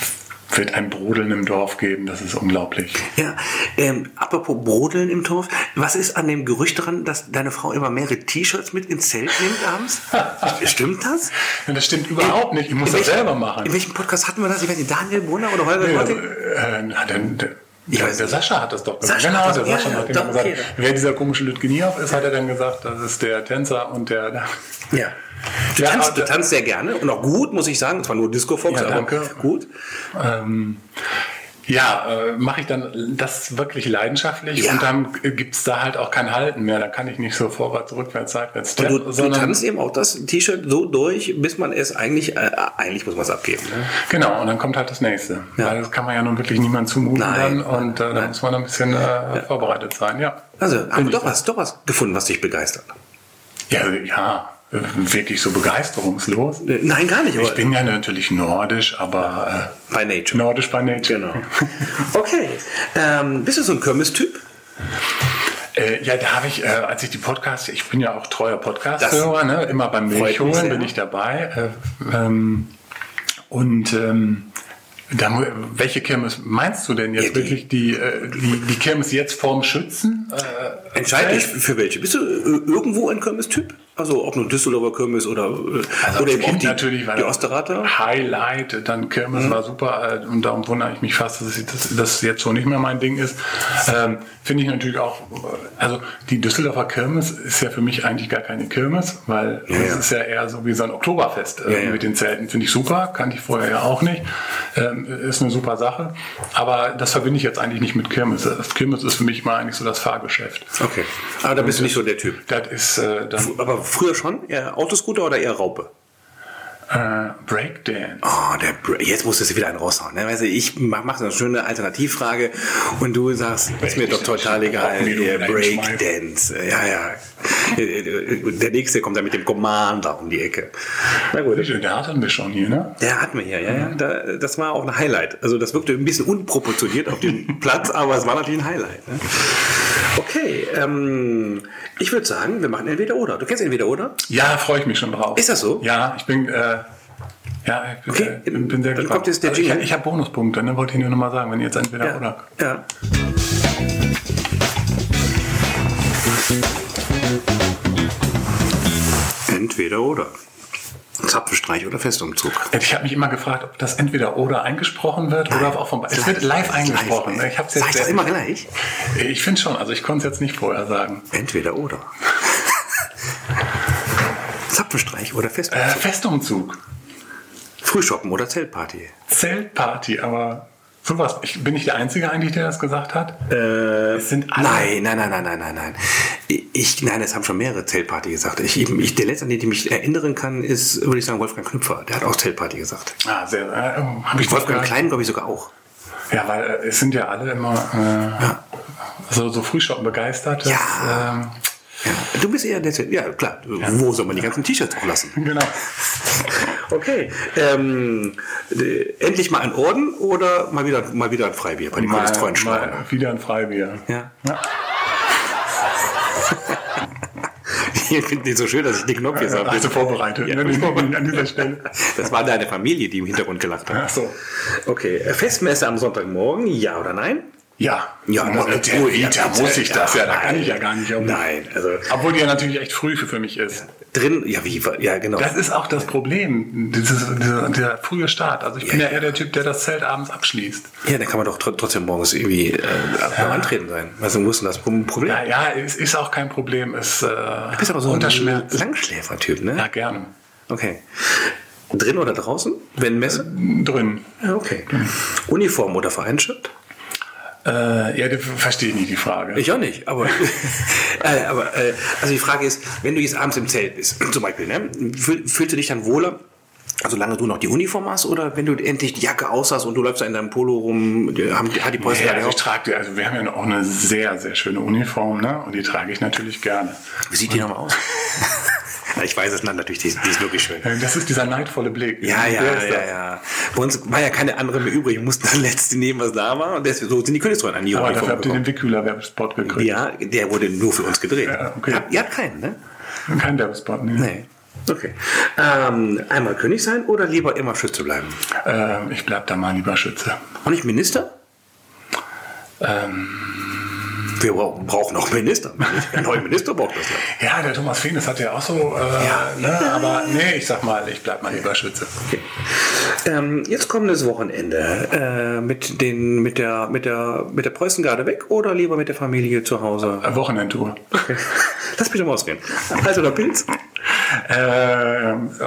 wird ein Brodeln im Dorf geben. Das ist unglaublich. Ja, ähm, apropos Brodeln im Dorf, was ist an dem Gerücht dran, dass deine Frau immer mehrere T-Shirts mit ins Zelt nimmt abends? <laughs> Stimmt das? Ja, das stimmt überhaupt nicht. Ich muss das welchem- selber machen. In welchem Podcast hatten wir das? Ich weiß nicht, Daniel Brunner oder Holger Ja, Martin? äh, na, der, Ich der, weiß der. Sascha hat das doch gesagt. Sascha genau, hat der Sascha ja, hat ja, doch, gesagt, okay. wer dieser komische Lütgeniow ist, hat er dann gesagt, das ist der Tänzer und der... der Ja. Du, <laughs> Ja, tanzt, du tanzt sehr gerne und auch gut, muss ich sagen. Zwar nur Disco Fox, Ja, aber danke. gut. ähm, Ja, äh, mache ich dann das wirklich leidenschaftlich Ja. und dann gibt's da halt auch kein Halten mehr. Da kann ich nicht so vorwärts, rückwärts, seitwärts Und du, du tanzt eben auch das T-Shirt so durch, bis man es eigentlich, äh, eigentlich muss man es abgeben. Ne? Genau, und dann kommt halt das nächste. Ja. Weil das kann man ja nun wirklich niemand zumuten Nein. dann und äh, da muss man ein bisschen äh, vorbereitet sein, ja. Also, haben wir doch was, doch was gefunden, was dich begeistert. Ja, ja, wirklich so begeisterungslos. Äh, Nein, gar nicht. Ich bin ja natürlich nordisch, aber by äh, nature. nordisch bei Nature. Genau. Okay. Ähm, bist du so ein Kirmes-Typ? Äh, ja, da habe ich, äh, als ich die Podcasts, ich bin ja auch treuer Podcast-Hörer, ne? immer beim Milchholen bin ich dabei. Äh, ähm, und ähm, da, welche Kirmes meinst du denn jetzt Ja, die- wirklich? Die, äh, die, die Kirmes jetzt vorm Schützen? Äh, Entscheid dich für welche. Bist du äh, irgendwo ein Kirmes-Typ? Also ob nun Düsseldorfer Kirmes oder, äh, Also oder eben Kind die, natürlich, weil die Osterrater? Highlight, dann Kirmes Mhm. war super äh, und darum wundere ich mich fast, dass ich- dass das jetzt so nicht mehr mein Ding ist. Ähm, Finde ich natürlich auch, äh, also die Düsseldorfer Kirmes ist ja für mich eigentlich gar keine Kirmes, weil Ja, es ja. ist ja eher so wie so ein Oktoberfest äh, Ja, ja. mit den Zelten. Finde ich super, kannte ich vorher ja auch nicht. Ähm, ist eine super Sache, aber das verbinde ich jetzt eigentlich nicht mit Kirmes. Das Kirmes ist für mich mal eigentlich so das Fahrgeschäft. Okay. Aber da bist du nicht so der Typ. Das ist äh, dann Aber früher schon? Eher Autoscooter oder eher Raupe? Äh, Breakdance. Oh, der Bra jetzt musstest du wieder einen raushauen. Ne? Weißt du, ich mache mach so eine schöne Alternativfrage und du sagst, ist mir doch total egal. Breakdance. Ja, ja. Der nächste kommt dann mit dem Commander um die Ecke. Na gut. Der hatten wir schon hier, ne? Der hatten wir hier, ja, ja. Da, das war auch ein Highlight. Also das wirkte ein bisschen unproportioniert auf dem <laughs> Platz, aber es war natürlich ein Highlight. Ne? Okay, ähm, ich würde sagen, wir machen entweder oder. Du kennst entweder oder? Ja, freue ich mich schon drauf. Ist das so? Ja, ich bin, äh, ja, ich bin, Okay, äh, bin, sehr dann gespannt. kommt jetzt der Also ich Jingle. ich habe Bonuspunkte, ne, wollte ich nur noch mal sagen, wenn ihr jetzt entweder oder. ja. Entweder oder. Zapfenstreich oder Festumzug. Ich habe mich immer gefragt, ob das entweder oder eingesprochen wird oder auch vom. Es wird live eingesprochen. ne? Ich hab's Sag jetzt ich das immer gleich? Ich finde schon, also ich konnte es jetzt nicht vorher sagen. Entweder oder. <laughs> Zapfenstreich oder Äh, Festumzug. Festumzug, Frühschoppen oder Zeltparty. Zeltparty, aber sowas. Ich, bin ich der Einzige eigentlich, der das gesagt hat? Äh, es sind alle. Nein, nein, nein, nein, nein, nein, nein. Ich, nein, es haben schon mehrere Zeltparty gesagt. Ich, ich, der letzte, an den ich mich erinnern kann, ist, würde ich sagen, Wolfgang Knüpfer. Der hat auch Zeltparty gesagt. Ah, sehr. Äh, habe ich Wolfgang Klein, glaube ich, sogar auch. Ja, weil äh, es sind ja alle immer äh, so, so Frühschoppen begeistert. Ja. ähm, Ja, du bist eher der. Ja, klar. Wo soll man die ganzen T-Shirts auch lassen? genau. <laughs> Okay. Ähm, äh, endlich mal ein Orden oder mal wieder, mal wieder ein Freibier bei den Mal, treuen mal wieder ein Freibier. Ja. Ja. <laughs> Ich finde den so schön, dass ich den Knopf jetzt habe. Hast du vorbereitet? Ja. ne, an dieser Stelle. Das war deine Familie, die im Hintergrund gelacht hat. Ach so. Okay, äh, Festmesse am Sonntagmorgen, ja oder nein? Ja. Ja, muss, aber- der Vita ja, muss ich das ja, da kann ich ja gar nicht um. Nein, also Obwohl die ja natürlich echt früh für, für mich ist. drin, ja wie, ja genau. Das ist auch das Problem, dieses, dieser, dieser frühe Start. Also ich bin ja eher der Typ, der das Zelt abends abschließt. Ja, dann kann man doch tr trotzdem morgens irgendwie äh, beim Antreten sein. Was ist denn das Problem? Ja, ja, es ist auch kein Problem. Es äh, Du bist aber so ein. Langschläfer-Typ, ne? Ja, gerne. Okay. Drin oder draußen? Wenn Messe? Drin. Ja, okay. Uniform oder Vereinsshirt? Äh, ja, das verstehe ich nicht die Frage. Ich auch nicht, aber, <laughs> äh, aber äh, also die Frage ist, wenn du jetzt abends im Zelt bist, <clears throat> zum Beispiel, ne, fühl, fühlst du dich dann wohler, solange du noch die Uniform hast, oder wenn du endlich die Jacke aus hast und du läufst da in deinem Polo rum, die, haben, hat die Polster Ja, also ich trage, die- also wir haben ja auch eine sehr, sehr schöne Uniform, ne? Und die trage ich natürlich gerne. Wie sieht die nochmal aus? <laughs> Ich weiß es dann natürlich, die, ist- die ist wirklich schön. <laughs> Das ist dieser neidvolle Blick. Ja, ja, ja, ja. Bei uns war ja keine andere mehr übrig. Wir mussten das letzte nehmen, was da war. Und deswegen, so sind die Königstreuen an die Aber dafür habt ihr den Wickhüler-Werbespot gekriegt. Ja, der wurde nur für uns gedreht. Ja, okay. Ihr habt- Ihr habt keinen, ne? Kein Werbespot, ne? Nee. Okay. Ähm, einmal König sein oder lieber immer Schütze bleiben? Ähm, ich bleib da mal lieber Schütze. Und nicht Minister? Ähm, Wir brauchen, auch Minister. Ein neuer Minister braucht das. Land. ja, der Thomas Feenes hat ja auch so, äh, Ja. ne? Aber nee, ich sag mal, ich bleib mal lieber Schütze. Okay. Ähm, jetzt kommendes Wochenende äh, mit, den, mit, der, mit, der, mit der Preußengarde weg oder lieber mit der Familie zu Hause? Äh, Wochenendtour. Okay. Lass mich doch mal ausgehen. Eis oder Pilz? Äh,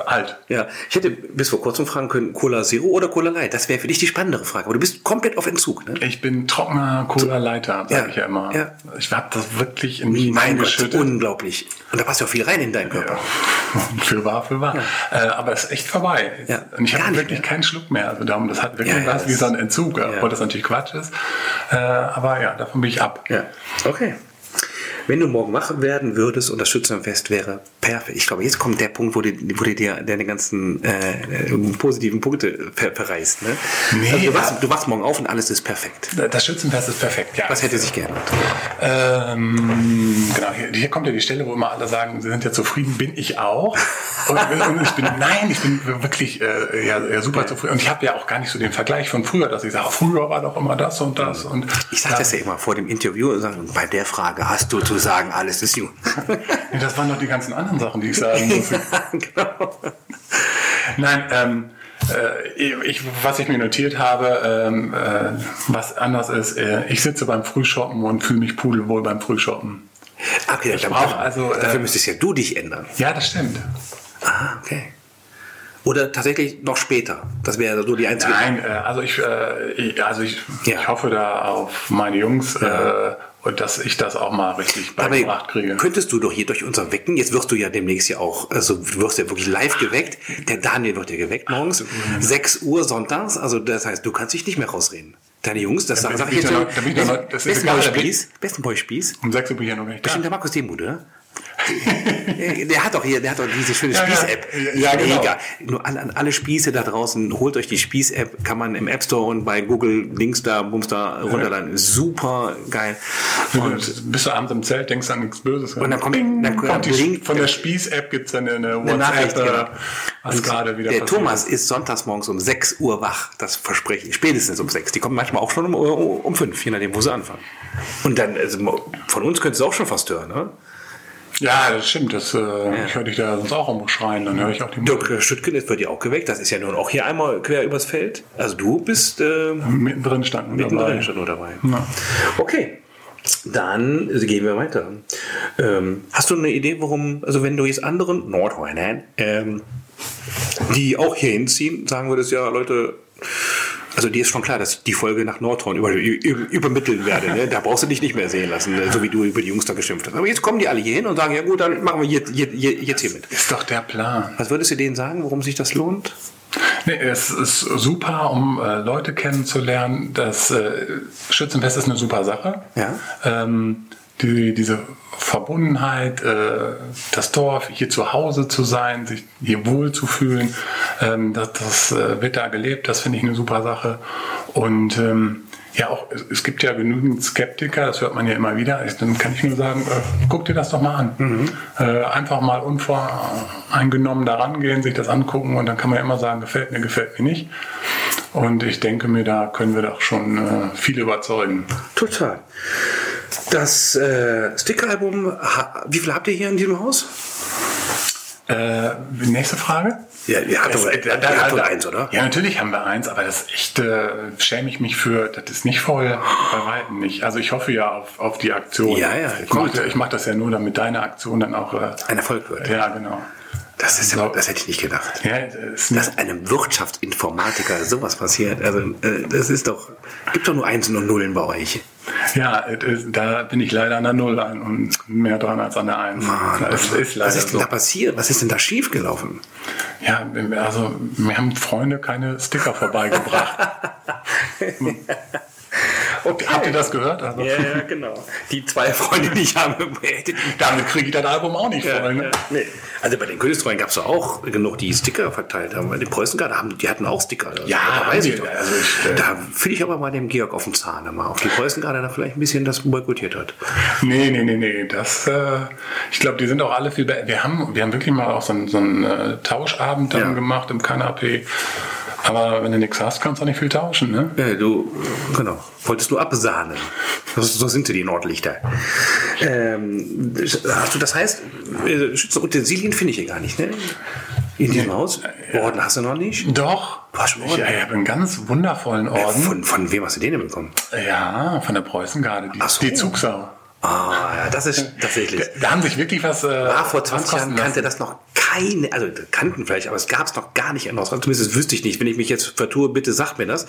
alt. Ja, ich hätte bis vor kurzem fragen können, Cola Zero oder Cola Light. Das wäre für dich die spannendere Frage. Aber du bist komplett auf Entzug. Ne? Ich bin trockener Cola-Leiter, sage Ja, ich ja immer. ja. Ich habe das wirklich in mich Mein Gott, unglaublich. Und da passt ja auch viel rein in deinen Körper. Ja, <laughs> für wahr, für wahr. Äh, aber es ist echt vorbei. Ja, Und ich habe wirklich mehr. keinen Schluck mehr. Also darum, das hat wirklich Ja, ja, was wie so ein Entzug, ja. obwohl das natürlich Quatsch ist. Äh, aber ja, davon bin ich ab. Ja, okay. Wenn du morgen wach werden würdest und das Schützenfest wäre perfekt. Ich glaube, jetzt kommt der Punkt, wo du, wo du dir deine ganzen äh, positiven Punkte ver verreißt. Ne? Nee, also du, ja. wachst, du wachst morgen auf und alles ist perfekt. Das Schützenfest ist perfekt, ja. Was hätte sich geändert? Ähm, genau, hier, hier kommt ja die Stelle, wo immer alle sagen, sie sind ja zufrieden, bin ich auch. Und, und ich bin, nein, ich bin wirklich äh, ja, ja, super zufrieden. Und ich habe ja auch gar nicht so den Vergleich von früher, dass ich sage, früher war doch immer das und das. Und Ich sage das ja immer vor dem Interview bei der Frage hast du zu sagen, alles ist gut. <laughs> Nee, das waren doch die ganzen anderen Sachen, die ich sagen muss. genau. Nein, ähm, äh, ich, was ich mir notiert habe, ähm, äh, was anders ist, äh, ich sitze beim Frühshoppen und fühle mich pudelwohl beim Frühshoppen. Okay, ich brauch also, äh, dafür müsstest ja du dich ändern. Ja, das stimmt. Ah, okay. Oder tatsächlich noch später. Das wäre so die einzige. Nein, äh, also ich, äh, ich, also ich, Ja. ich hoffe da auf meine Jungs äh, und dass ich das auch mal richtig beigebracht kriege. könntest du doch hier durch unser Wecken, jetzt wirst du ja demnächst ja auch, also du wirst ja wirklich live geweckt. Der Daniel wird ja geweckt morgens, 6 Uhr sonntags, also das heißt, du kannst dich nicht mehr rausreden. Deine Jungs, das sag, bin sag ich jetzt noch- noch- das ist Besten Boy Spieß, besten Boy Spieß. Um sechs Uhr bin ich ja noch nicht da. Bestimmt der Markus Demuth, oder? <laughs> der hat doch hier, der hat doch diese schöne Ja. Spieß-App. Ja, Ja, genau. egal. Nur an, an alle Spieße da draußen, holt euch die Spieß-App, kann man im App Store und bei Google Links da, Bums da runterladen. Super geil. Und bist du abends im Zelt, denkst an nichts Böses. Und dann kommt- Bing, dann kommt- die, blinkt- von der Spieß-App gibt es dann eine eine WhatsApp, Nachricht, äh, genau. was gerade wieder Der passiert Thomas ist. ist sonntags morgens um 6 Uhr wach, das verspreche ich. Spätestens um 6. Die kommen manchmal auch schon um, um 5, je nachdem, wo sie anfangen. Und dann, also, von uns könntest du auch schon fast hören, ne? Ja, das stimmt. Das, äh, Ich höre dich da sonst auch irgendwo schreien, dann höre ich auch die Musik. Dirk Schüttgen wird ja auch geweckt. Das ist ja nun auch hier einmal quer übers Feld. Also du bist äh, Mittendrin standen wir mittendrin dabei. schon nur dabei. Ja. Okay. Dann gehen wir weiter. Ähm, hast du eine Idee, warum, also wenn du jetzt anderen Nordrheinern, ähm, die auch hier hinziehen, sagen würdest, ja, Leute, also dir ist schon klar, dass ich die Folge nach Nordhorn über, über, übermitteln werde. Ne? Da brauchst du dich nicht mehr sehen lassen, ne? so wie du über die Jungs da geschimpft hast. Aber jetzt kommen die alle hier hin und sagen, ja gut, dann machen wir jetzt, jetzt, jetzt hier mit. Ist doch der Plan. Was würdest du denen sagen, warum sich das lohnt? Nee, es ist super, um äh, Leute kennenzulernen. Das äh, Schützenfest ist eine super Sache. Ja. Ähm, die, diese Verbundenheit, äh, das Dorf, hier zu Hause zu sein, sich hier wohl zu fühlen, ähm, das, das äh, wird da gelebt, das finde ich eine super Sache. Und ähm, ja, auch es, gibt ja genügend Skeptiker, das hört man ja immer wieder. Ich, dann kann ich nur sagen, äh, guck dir das doch mal an. Äh, einfach mal unvoreingenommen da rangehen, sich das angucken und dann kann man ja immer sagen, gefällt mir, gefällt mir nicht. Und ich denke mir, da können wir doch schon äh, viele überzeugen. Total. Das äh, Stickeralbum, wie viel habt ihr hier in diesem Haus? Äh, nächste Frage? Ja, ihr habt Das- doch, da- ihr da- habt da- eins, oder? Ja, natürlich haben wir eins, aber das echt äh, schäme ich mich für, das ist nicht voll, bei weitem nicht. Also ich hoffe ja auf, auf die Aktion. Ja, ja, Ich mache ich mach das ja nur, damit deine Aktion dann auch... Äh, Ein Erfolg wird. ja, genau. Das, ist ja, das hätte ich nicht gedacht. Ja, nicht, Dass einem Wirtschaftsinformatiker sowas passiert. Also, äh, das ist doch. Gibt doch nur Einsen und Nullen bei euch. ja ist, da bin ich leider an der Null an und mehr dran als an der Eins. das ist leider was ist denn so. da passiert? Was ist denn da schiefgelaufen? Ja, also mir haben Freunde keine Sticker vorbeigebracht. <laughs> Okay. Habt ihr das gehört? Also, Ja, ja, genau. Die zwei Freunde, die ich habe, Damit kriege ich das Album auch nicht voll. Ne? Nee. Also bei den Königstreuen gab es auch genug, die Sticker verteilt haben. Bei den Preußengarde haben die hatten auch Sticker. Also, Ja, da weiß ich doch. Also ich, äh, da finde ich aber mal dem Georg auf den Zahn mal auf die Preußengarde da vielleicht ein bisschen das boykottiert hat. Nee, nee, nee, nee. Das, äh, ich glaube, die sind auch alle viel besser. Wir haben, wir haben wirklich mal auch so einen, so einen äh, Tauschabend dann Ja. gemacht im Kanapé. Aber wenn du nichts hast, kannst du auch nicht viel tauschen, ne? Ja, du, genau, wolltest du absahnen. So, sind sie, die Nordlichter. Ähm, hast du, das heißt, äh, Schützenutensilien finde ich hier gar nicht, ne? In diesem Haus? Orden hast du noch nicht? Doch. Du hast Orden? ja, ich habe einen ganz wundervollen Orden. Von, von wem hast du den denn bekommen? Ja, von der Preußengarde. Die, so. die Zugsau. Ah, ja, das ist tatsächlich. Da haben sich wirklich was. Äh, War vor was 20 kosten Jahren lassen. kannte das noch keiner. eine, also kannten vielleicht, aber es gab es noch gar nicht Australien. Zumindest wüsste ich nicht. Wenn ich mich jetzt vertue, bitte sagt mir das.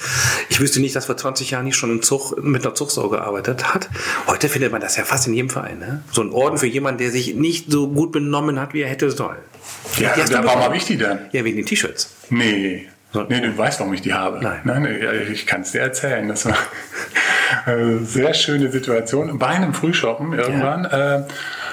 Ich wüsste nicht, dass vor 20 Jahren nicht schon ein Zug mit einer Zugsau gearbeitet hat. Heute findet man das ja fast in jedem Verein. Ne? So ein Orden für jemanden, der sich nicht so gut benommen hat, wie er hätte sollen. Ja, ja warum habe ich die denn? Ja, wegen den T-Shirts. Nee. Nee, du weißt, warum ich die habe. Nein. Nein ich kann es dir erzählen. Das war <laughs> eine sehr schöne Situation. Bei einem Frühshoppen irgendwann ja. äh,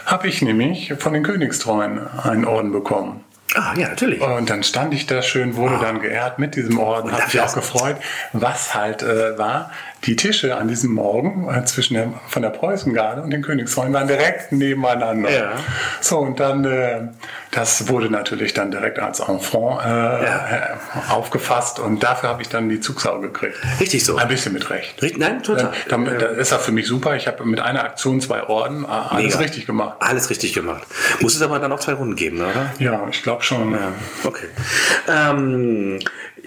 habe ich nämlich von den Königstreuen einen Orden bekommen. Ah, ja, natürlich. Und dann stand ich da schön, wurde ah. dann geehrt mit diesem Orden, habe mich auch gefreut. Was halt äh, war, die Tische an diesem Morgen äh, zwischen der, von der Preußengarde und den Königsfreunden waren direkt nebeneinander. Ja. So, und dann, äh, das wurde natürlich dann direkt als Enfant äh, ja. Äh, aufgefasst und dafür habe ich dann die Zugsau gekriegt. Richtig so. Ein bisschen mit Recht. Richtig, nein, total. Dann, dann, dann ist das für mich super. Ich habe mit einer Aktion zwei Orden, äh, alles Mega. richtig gemacht. Alles richtig gemacht. Muss es aber dann auch zwei Runden geben, oder? Ja, ich glaube schon. Ja. Okay. Ähm,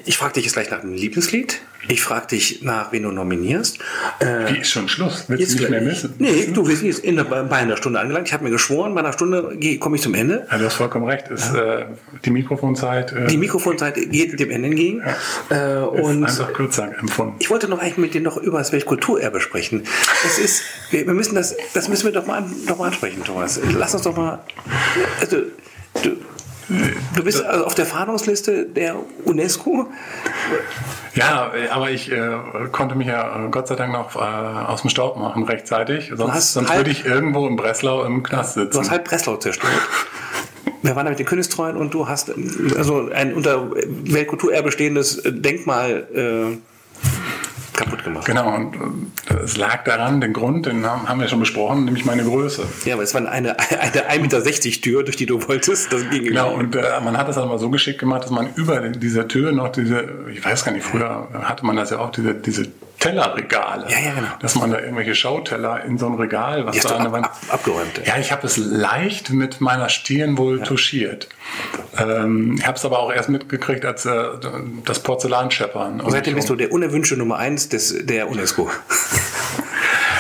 ich frage dich jetzt gleich nach einem Lieblingslied. Ich frage dich nach, wen du nominierst. Äh, Wie ist schon Schluss? Willst du nicht mehr missen? Nee, du, wir sind jetzt in der, bei einer Stunde angelangt. Ich habe mir geschworen, bei einer Stunde komme ich zum Ende. Ja, du hast vollkommen recht. Ist, ja. äh, die Mikrofonzeit. Äh, die Mikrofonzeit geht dem Ende entgegen. Ja. Äh, und einfach kürzer empfunden. Ich wollte noch eigentlich mit dir noch über das Weltkulturerbe sprechen. Es ist, wir, wir müssen das, das müssen wir doch mal, doch mal ansprechen, Thomas. Lass uns doch mal. Also, du, Du bist also auf der Fahndungsliste der UNESCO? Ja, aber ich äh, konnte mich ja äh, Gott sei Dank noch äh, aus dem Staub machen rechtzeitig. Sonst, sonst würde ich irgendwo in Breslau im Knast sitzen. Du hast halb Breslau zerstört. <laughs> Wir waren da mit den Königstreuen und du hast also ein unter Weltkulturerbe stehendes Denkmal äh, kaputt gemacht. Genau, und äh, es lag daran, den Grund, den haben wir schon besprochen, nämlich meine Größe. Ja, aber es war eine, eine 1,60 Meter Tür, durch die du wolltest. Das ging genau, und äh, man hat das aber so geschickt gemacht, dass man über dieser Tür noch diese, ich weiß gar nicht, früher hatte man das ja auch, diese, diese Tellerregale. Ja, ja, genau. Dass man da irgendwelche Schauteller in so ein Regal, was da an der Wand. Ab, abgeräumt. Ja, ich habe es leicht mit meiner Stirn wohl ja. touchiert. Ähm, ich habe es aber auch erst mitgekriegt, als äh, das Porzellan scheppern. Und seitdem bist du der unerwünschte Nummer eins des, der UNESCO. <laughs>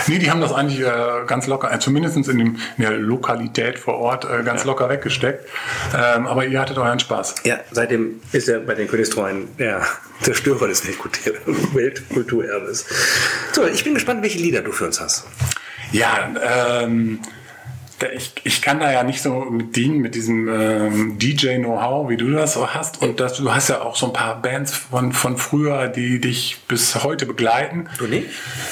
Nee, die haben das eigentlich äh, ganz locker, äh, zumindest in, dem, in, der Lokalität vor Ort, äh, ganz ja. locker weggesteckt. Ähm, aber ihr hattet euren Spaß. Ja, seitdem ist er bei den Königstreuen der Zerstörer des Weltkulturerbes. So, ich bin gespannt, welche Lieder du für uns hast. Ja, ähm, ich, ich kann da ja nicht so mit dienen, mit diesem ähm, DJ-Know-how, wie du das so hast. Und das, du hast ja auch so ein paar Bands von, von früher, die dich bis heute begleiten. Du nicht?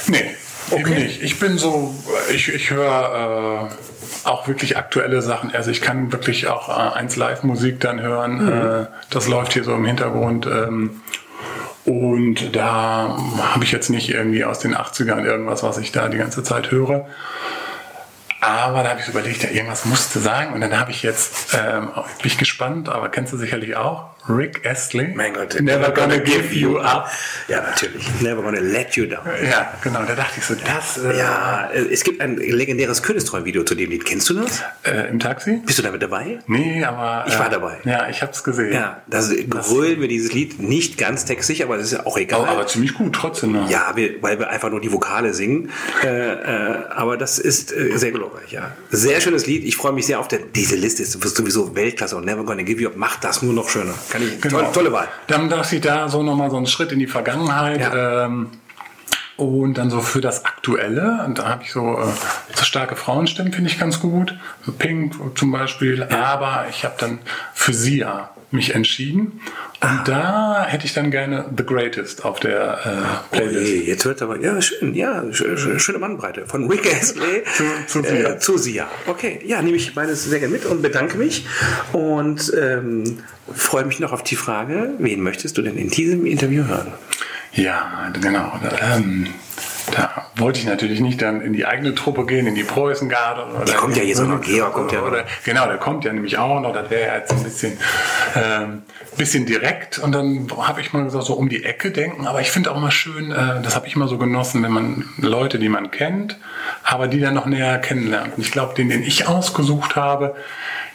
Nee. Okay. Eben nicht. Ich bin so, ich, ich höre äh, auch wirklich aktuelle Sachen. Also ich kann wirklich auch äh, eins Live-Musik dann hören. Mhm. Äh, das läuft hier so im Hintergrund. Ähm, und da habe ich jetzt nicht irgendwie aus den 80ern irgendwas, was ich da die ganze Zeit höre. Aber da habe ich überlegt, ja, irgendwas musste sagen. Und dann habe ich jetzt, ähm, bin ich gespannt, aber kennst du sicherlich auch, Rick Astley. Mein Gott. Never gonna give you up. Ja, natürlich. Never gonna let you down. Ja, genau. Da dachte ich so, das... Äh, ja, äh, es gibt ein legendäres Königstreuen-Video zu dem Lied. Kennst du das? Äh, Im Taxi? Bist du damit dabei? Nee, aber... Ich war äh, dabei. Ja, ich habe es gesehen. Ja, das grölen wir dieses Lied nicht ganz textig, aber das ist ja auch egal. Aber, aber ziemlich gut trotzdem. Noch. Ja, wir, weil wir einfach nur die Vokale singen. Äh, äh, aber das ist sehr glorreich, ja. Sehr schönes Lied. Ich freue mich sehr auf der... Diese Liste ist sowieso Weltklasse und Never Gonna Give You Up macht das nur noch schöner. Kann ich... Genau. Tolle, tolle Wahl. Dann dachte ich da so nochmal so einen Schritt in die Vergangenheit. Ja. Ähm, und dann so für das Aktuelle, und da habe ich so, äh, so starke Frauenstimmen, finde ich ganz gut. Pink zum Beispiel. Ja. Aber ich habe dann für Sia mich entschieden. Und ah. da hätte ich dann gerne The Greatest auf der äh, Playlist. Okay, jetzt wird aber, ja, schön, ja, schöne Bandbreite. Von Rick Astley <laughs> zu, zu, Sia. Äh, zu Sia. Okay, ja, nehme ich beides sehr gerne mit und bedanke mich. Und ähm, freue mich noch auf die Frage, wen möchtest du denn in diesem Interview hören? Ja, genau. Ähm, da wollte ich natürlich nicht dann in die eigene Truppe gehen, in die Preußengarde. Oder der kommt ja jetzt noch, Georg kommt ja oder, Genau, der kommt ja nämlich auch noch. Das wäre jetzt ein bisschen, ähm, bisschen direkt. Und dann habe ich mal gesagt, so um die Ecke denken. Aber ich finde auch mal schön, äh, das habe ich immer so genossen, wenn man Leute, die man kennt, aber die dann noch näher kennenlernt. Und ich glaube, den, den ich ausgesucht habe,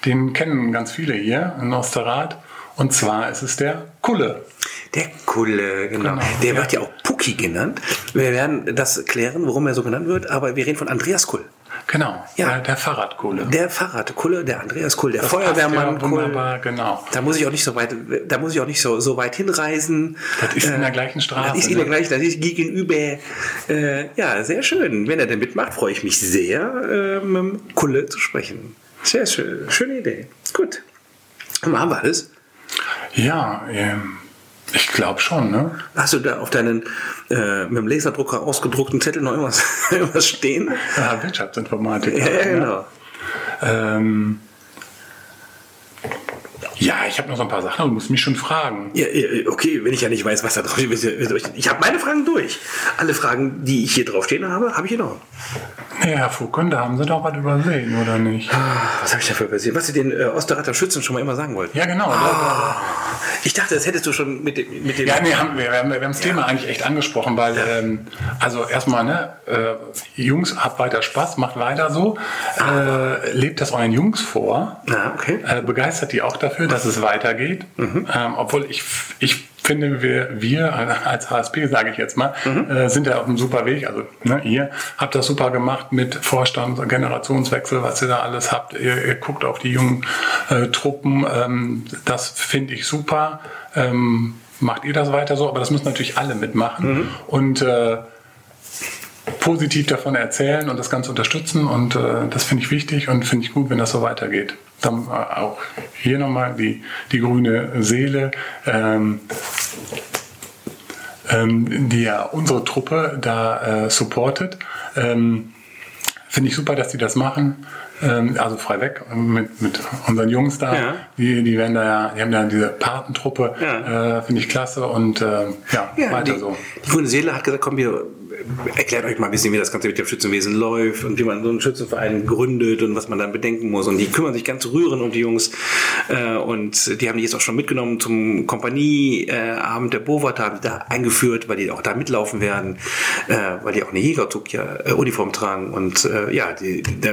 den kennen ganz viele hier in Osterrad. Und zwar ist es der Kulle. Der Kulle, genau. genau der ja. wird ja auch Pucki genannt. Wir werden das klären, warum er so genannt wird, aber wir reden von Andreas Kull. Genau, ja. der, der Fahrradkulle. Der Fahrradkulle, der Andreas Kull, der das Feuerwehrmann ja wunderbar, genau. Da muss ich auch nicht so weit, da muss ich auch nicht so, so weit hinreisen. Das ist in der gleichen Straße. Das ist in der ne? gleichen, das ist gegenüber. Äh, ja, sehr schön. Wenn er denn mitmacht, freue ich mich sehr, äh, mit Kulle zu sprechen. Sehr schön. Schöne Idee. Gut. Haben wir alles? Ja, ähm, ich glaube schon, ne? Hast du da auf deinen äh, mit dem Laserdrucker ausgedruckten Zettel noch irgendwas, <laughs> irgendwas stehen? Ja, Wirtschaftsinformatik. Ja, ja genau. Ähm, ja, ich habe noch so ein paar Sachen, du musst mich schon fragen. Ja, okay, wenn ich ja nicht weiß, was da drauf ist. Ich habe meine Fragen durch. Alle Fragen, die ich hier drauf stehen habe, habe ich hier noch. Ja, Herr Fucken, da haben Sie doch was übersehen, oder nicht? Ah, was habe ich dafür übersehen? Was Sie den äh, Osterreiter Schützen schon mal immer sagen wollten. Ja, genau. Ah, ich dachte, das hättest du schon mit dem... Mit dem ja, nee, haben wir, wir, haben, wir haben das ja. Thema eigentlich echt angesprochen, weil, ja. ähm, also erstmal, ne, äh, Jungs, habt weiter Spaß, macht weiter so. Äh, lebt das euren Jungs vor. Ah, okay. Äh, begeistert die auch dafür, dass es weitergeht. Mhm. Ähm, obwohl ich, ich finde, wir, wir als HSP, sage ich jetzt mal, mhm. äh, sind ja auf einem super Weg. Also ne, ihr habt das super gemacht mit Vorstand, Generationswechsel, was ihr da alles habt. Ihr, ihr guckt auf die jungen äh, Truppen. Ähm, das finde ich super. Ähm, macht ihr das weiter so? Aber das müssen natürlich alle mitmachen. Mhm. Und äh, positiv davon erzählen und das Ganze unterstützen. Und äh, das finde ich wichtig und finde ich gut, wenn das so weitergeht. Dann äh, auch hier nochmal die, die grüne Seele, ähm, ähm, die ja unsere Truppe da äh, supportet. Ähm, finde ich super, dass die das machen ähm, also frei weg mit, mit unseren Jungs da. Ja. Die, die werden da ja, die haben ja diese Patentruppe, ja. äh, finde ich klasse und äh, ja, ja, weiter die, so. Die Grüne Seele hat gesagt, komm, wir erklärt euch mal ein bisschen, wie das Ganze mit dem Schützenwesen läuft und wie man so einen Schützenverein gründet und was man dann bedenken muss. Und die kümmern sich ganz rührend um die Jungs. Äh, und die haben die jetzt auch schon mitgenommen zum Kompanieabend der Bovata, haben die da eingeführt, weil die auch da mitlaufen werden, äh, weil die auch eine Jägerzug-Uniform ja, tragen. Und äh, ja, die, die,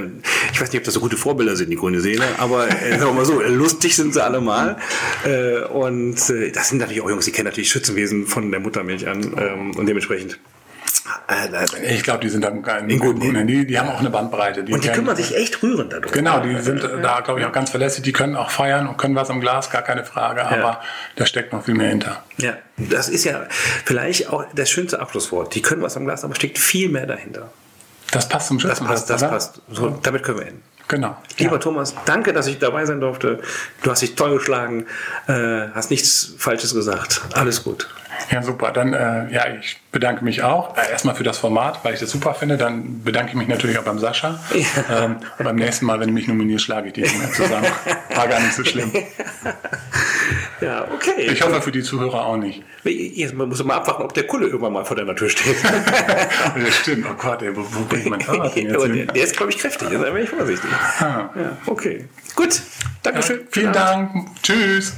ich weiß nicht, ob das so gute Vorbilder sind, die grüne Seele, aber sagen wir mal so, lustig sind sie alle mal. und das sind natürlich auch Jungs, die kennen natürlich Schützenwesen von der Muttermilch an ähm, und dementsprechend äh, ich glaube, die sind dann in guten Händen. Die, die haben auch eine Bandbreite. Die und die kümmern sich echt rührend darum. Genau, die sind da, glaube ich, auch ganz verlässlich. Die können auch feiern und können was im Glas, gar keine Frage. Aber ja. da steckt noch viel mehr hinter. Ja, das ist ja vielleicht auch das schönste Abschlusswort. Die können was am Glas, aber steckt viel mehr dahinter. Das passt zum Schluss. Das passt, das passt. So, damit können wir enden. Genau. Lieber ja. Thomas, danke, dass ich dabei sein durfte. Du hast dich toll geschlagen, äh, hast nichts Falsches gesagt. Alles gut. Ja, super. Dann, äh, ja, ich bedanke mich auch. Äh, erstmal für das Format, weil ich das super finde. Dann bedanke ich mich natürlich auch beim Sascha. Ja. Ähm, und beim nächsten Mal, wenn du mich nominierst, schlage ich die mehr zusammen. <laughs> War gar nicht so schlimm. <laughs> Ja, okay. Ich hoffe für die Zuhörer auch nicht. Jetzt muss man mal abwarten, ob der Kulle irgendwann mal vor deiner Tür steht. <laughs> ja, stimmt. Oh Gott, ey, wo, wo bringt mein Fahrrad denn jetzt der, der, ist, glaube ich, kräftig. Da bin ich vorsichtig. Ah. Ja, okay. Gut. Dankeschön. Ja, vielen Dank. Tschüss.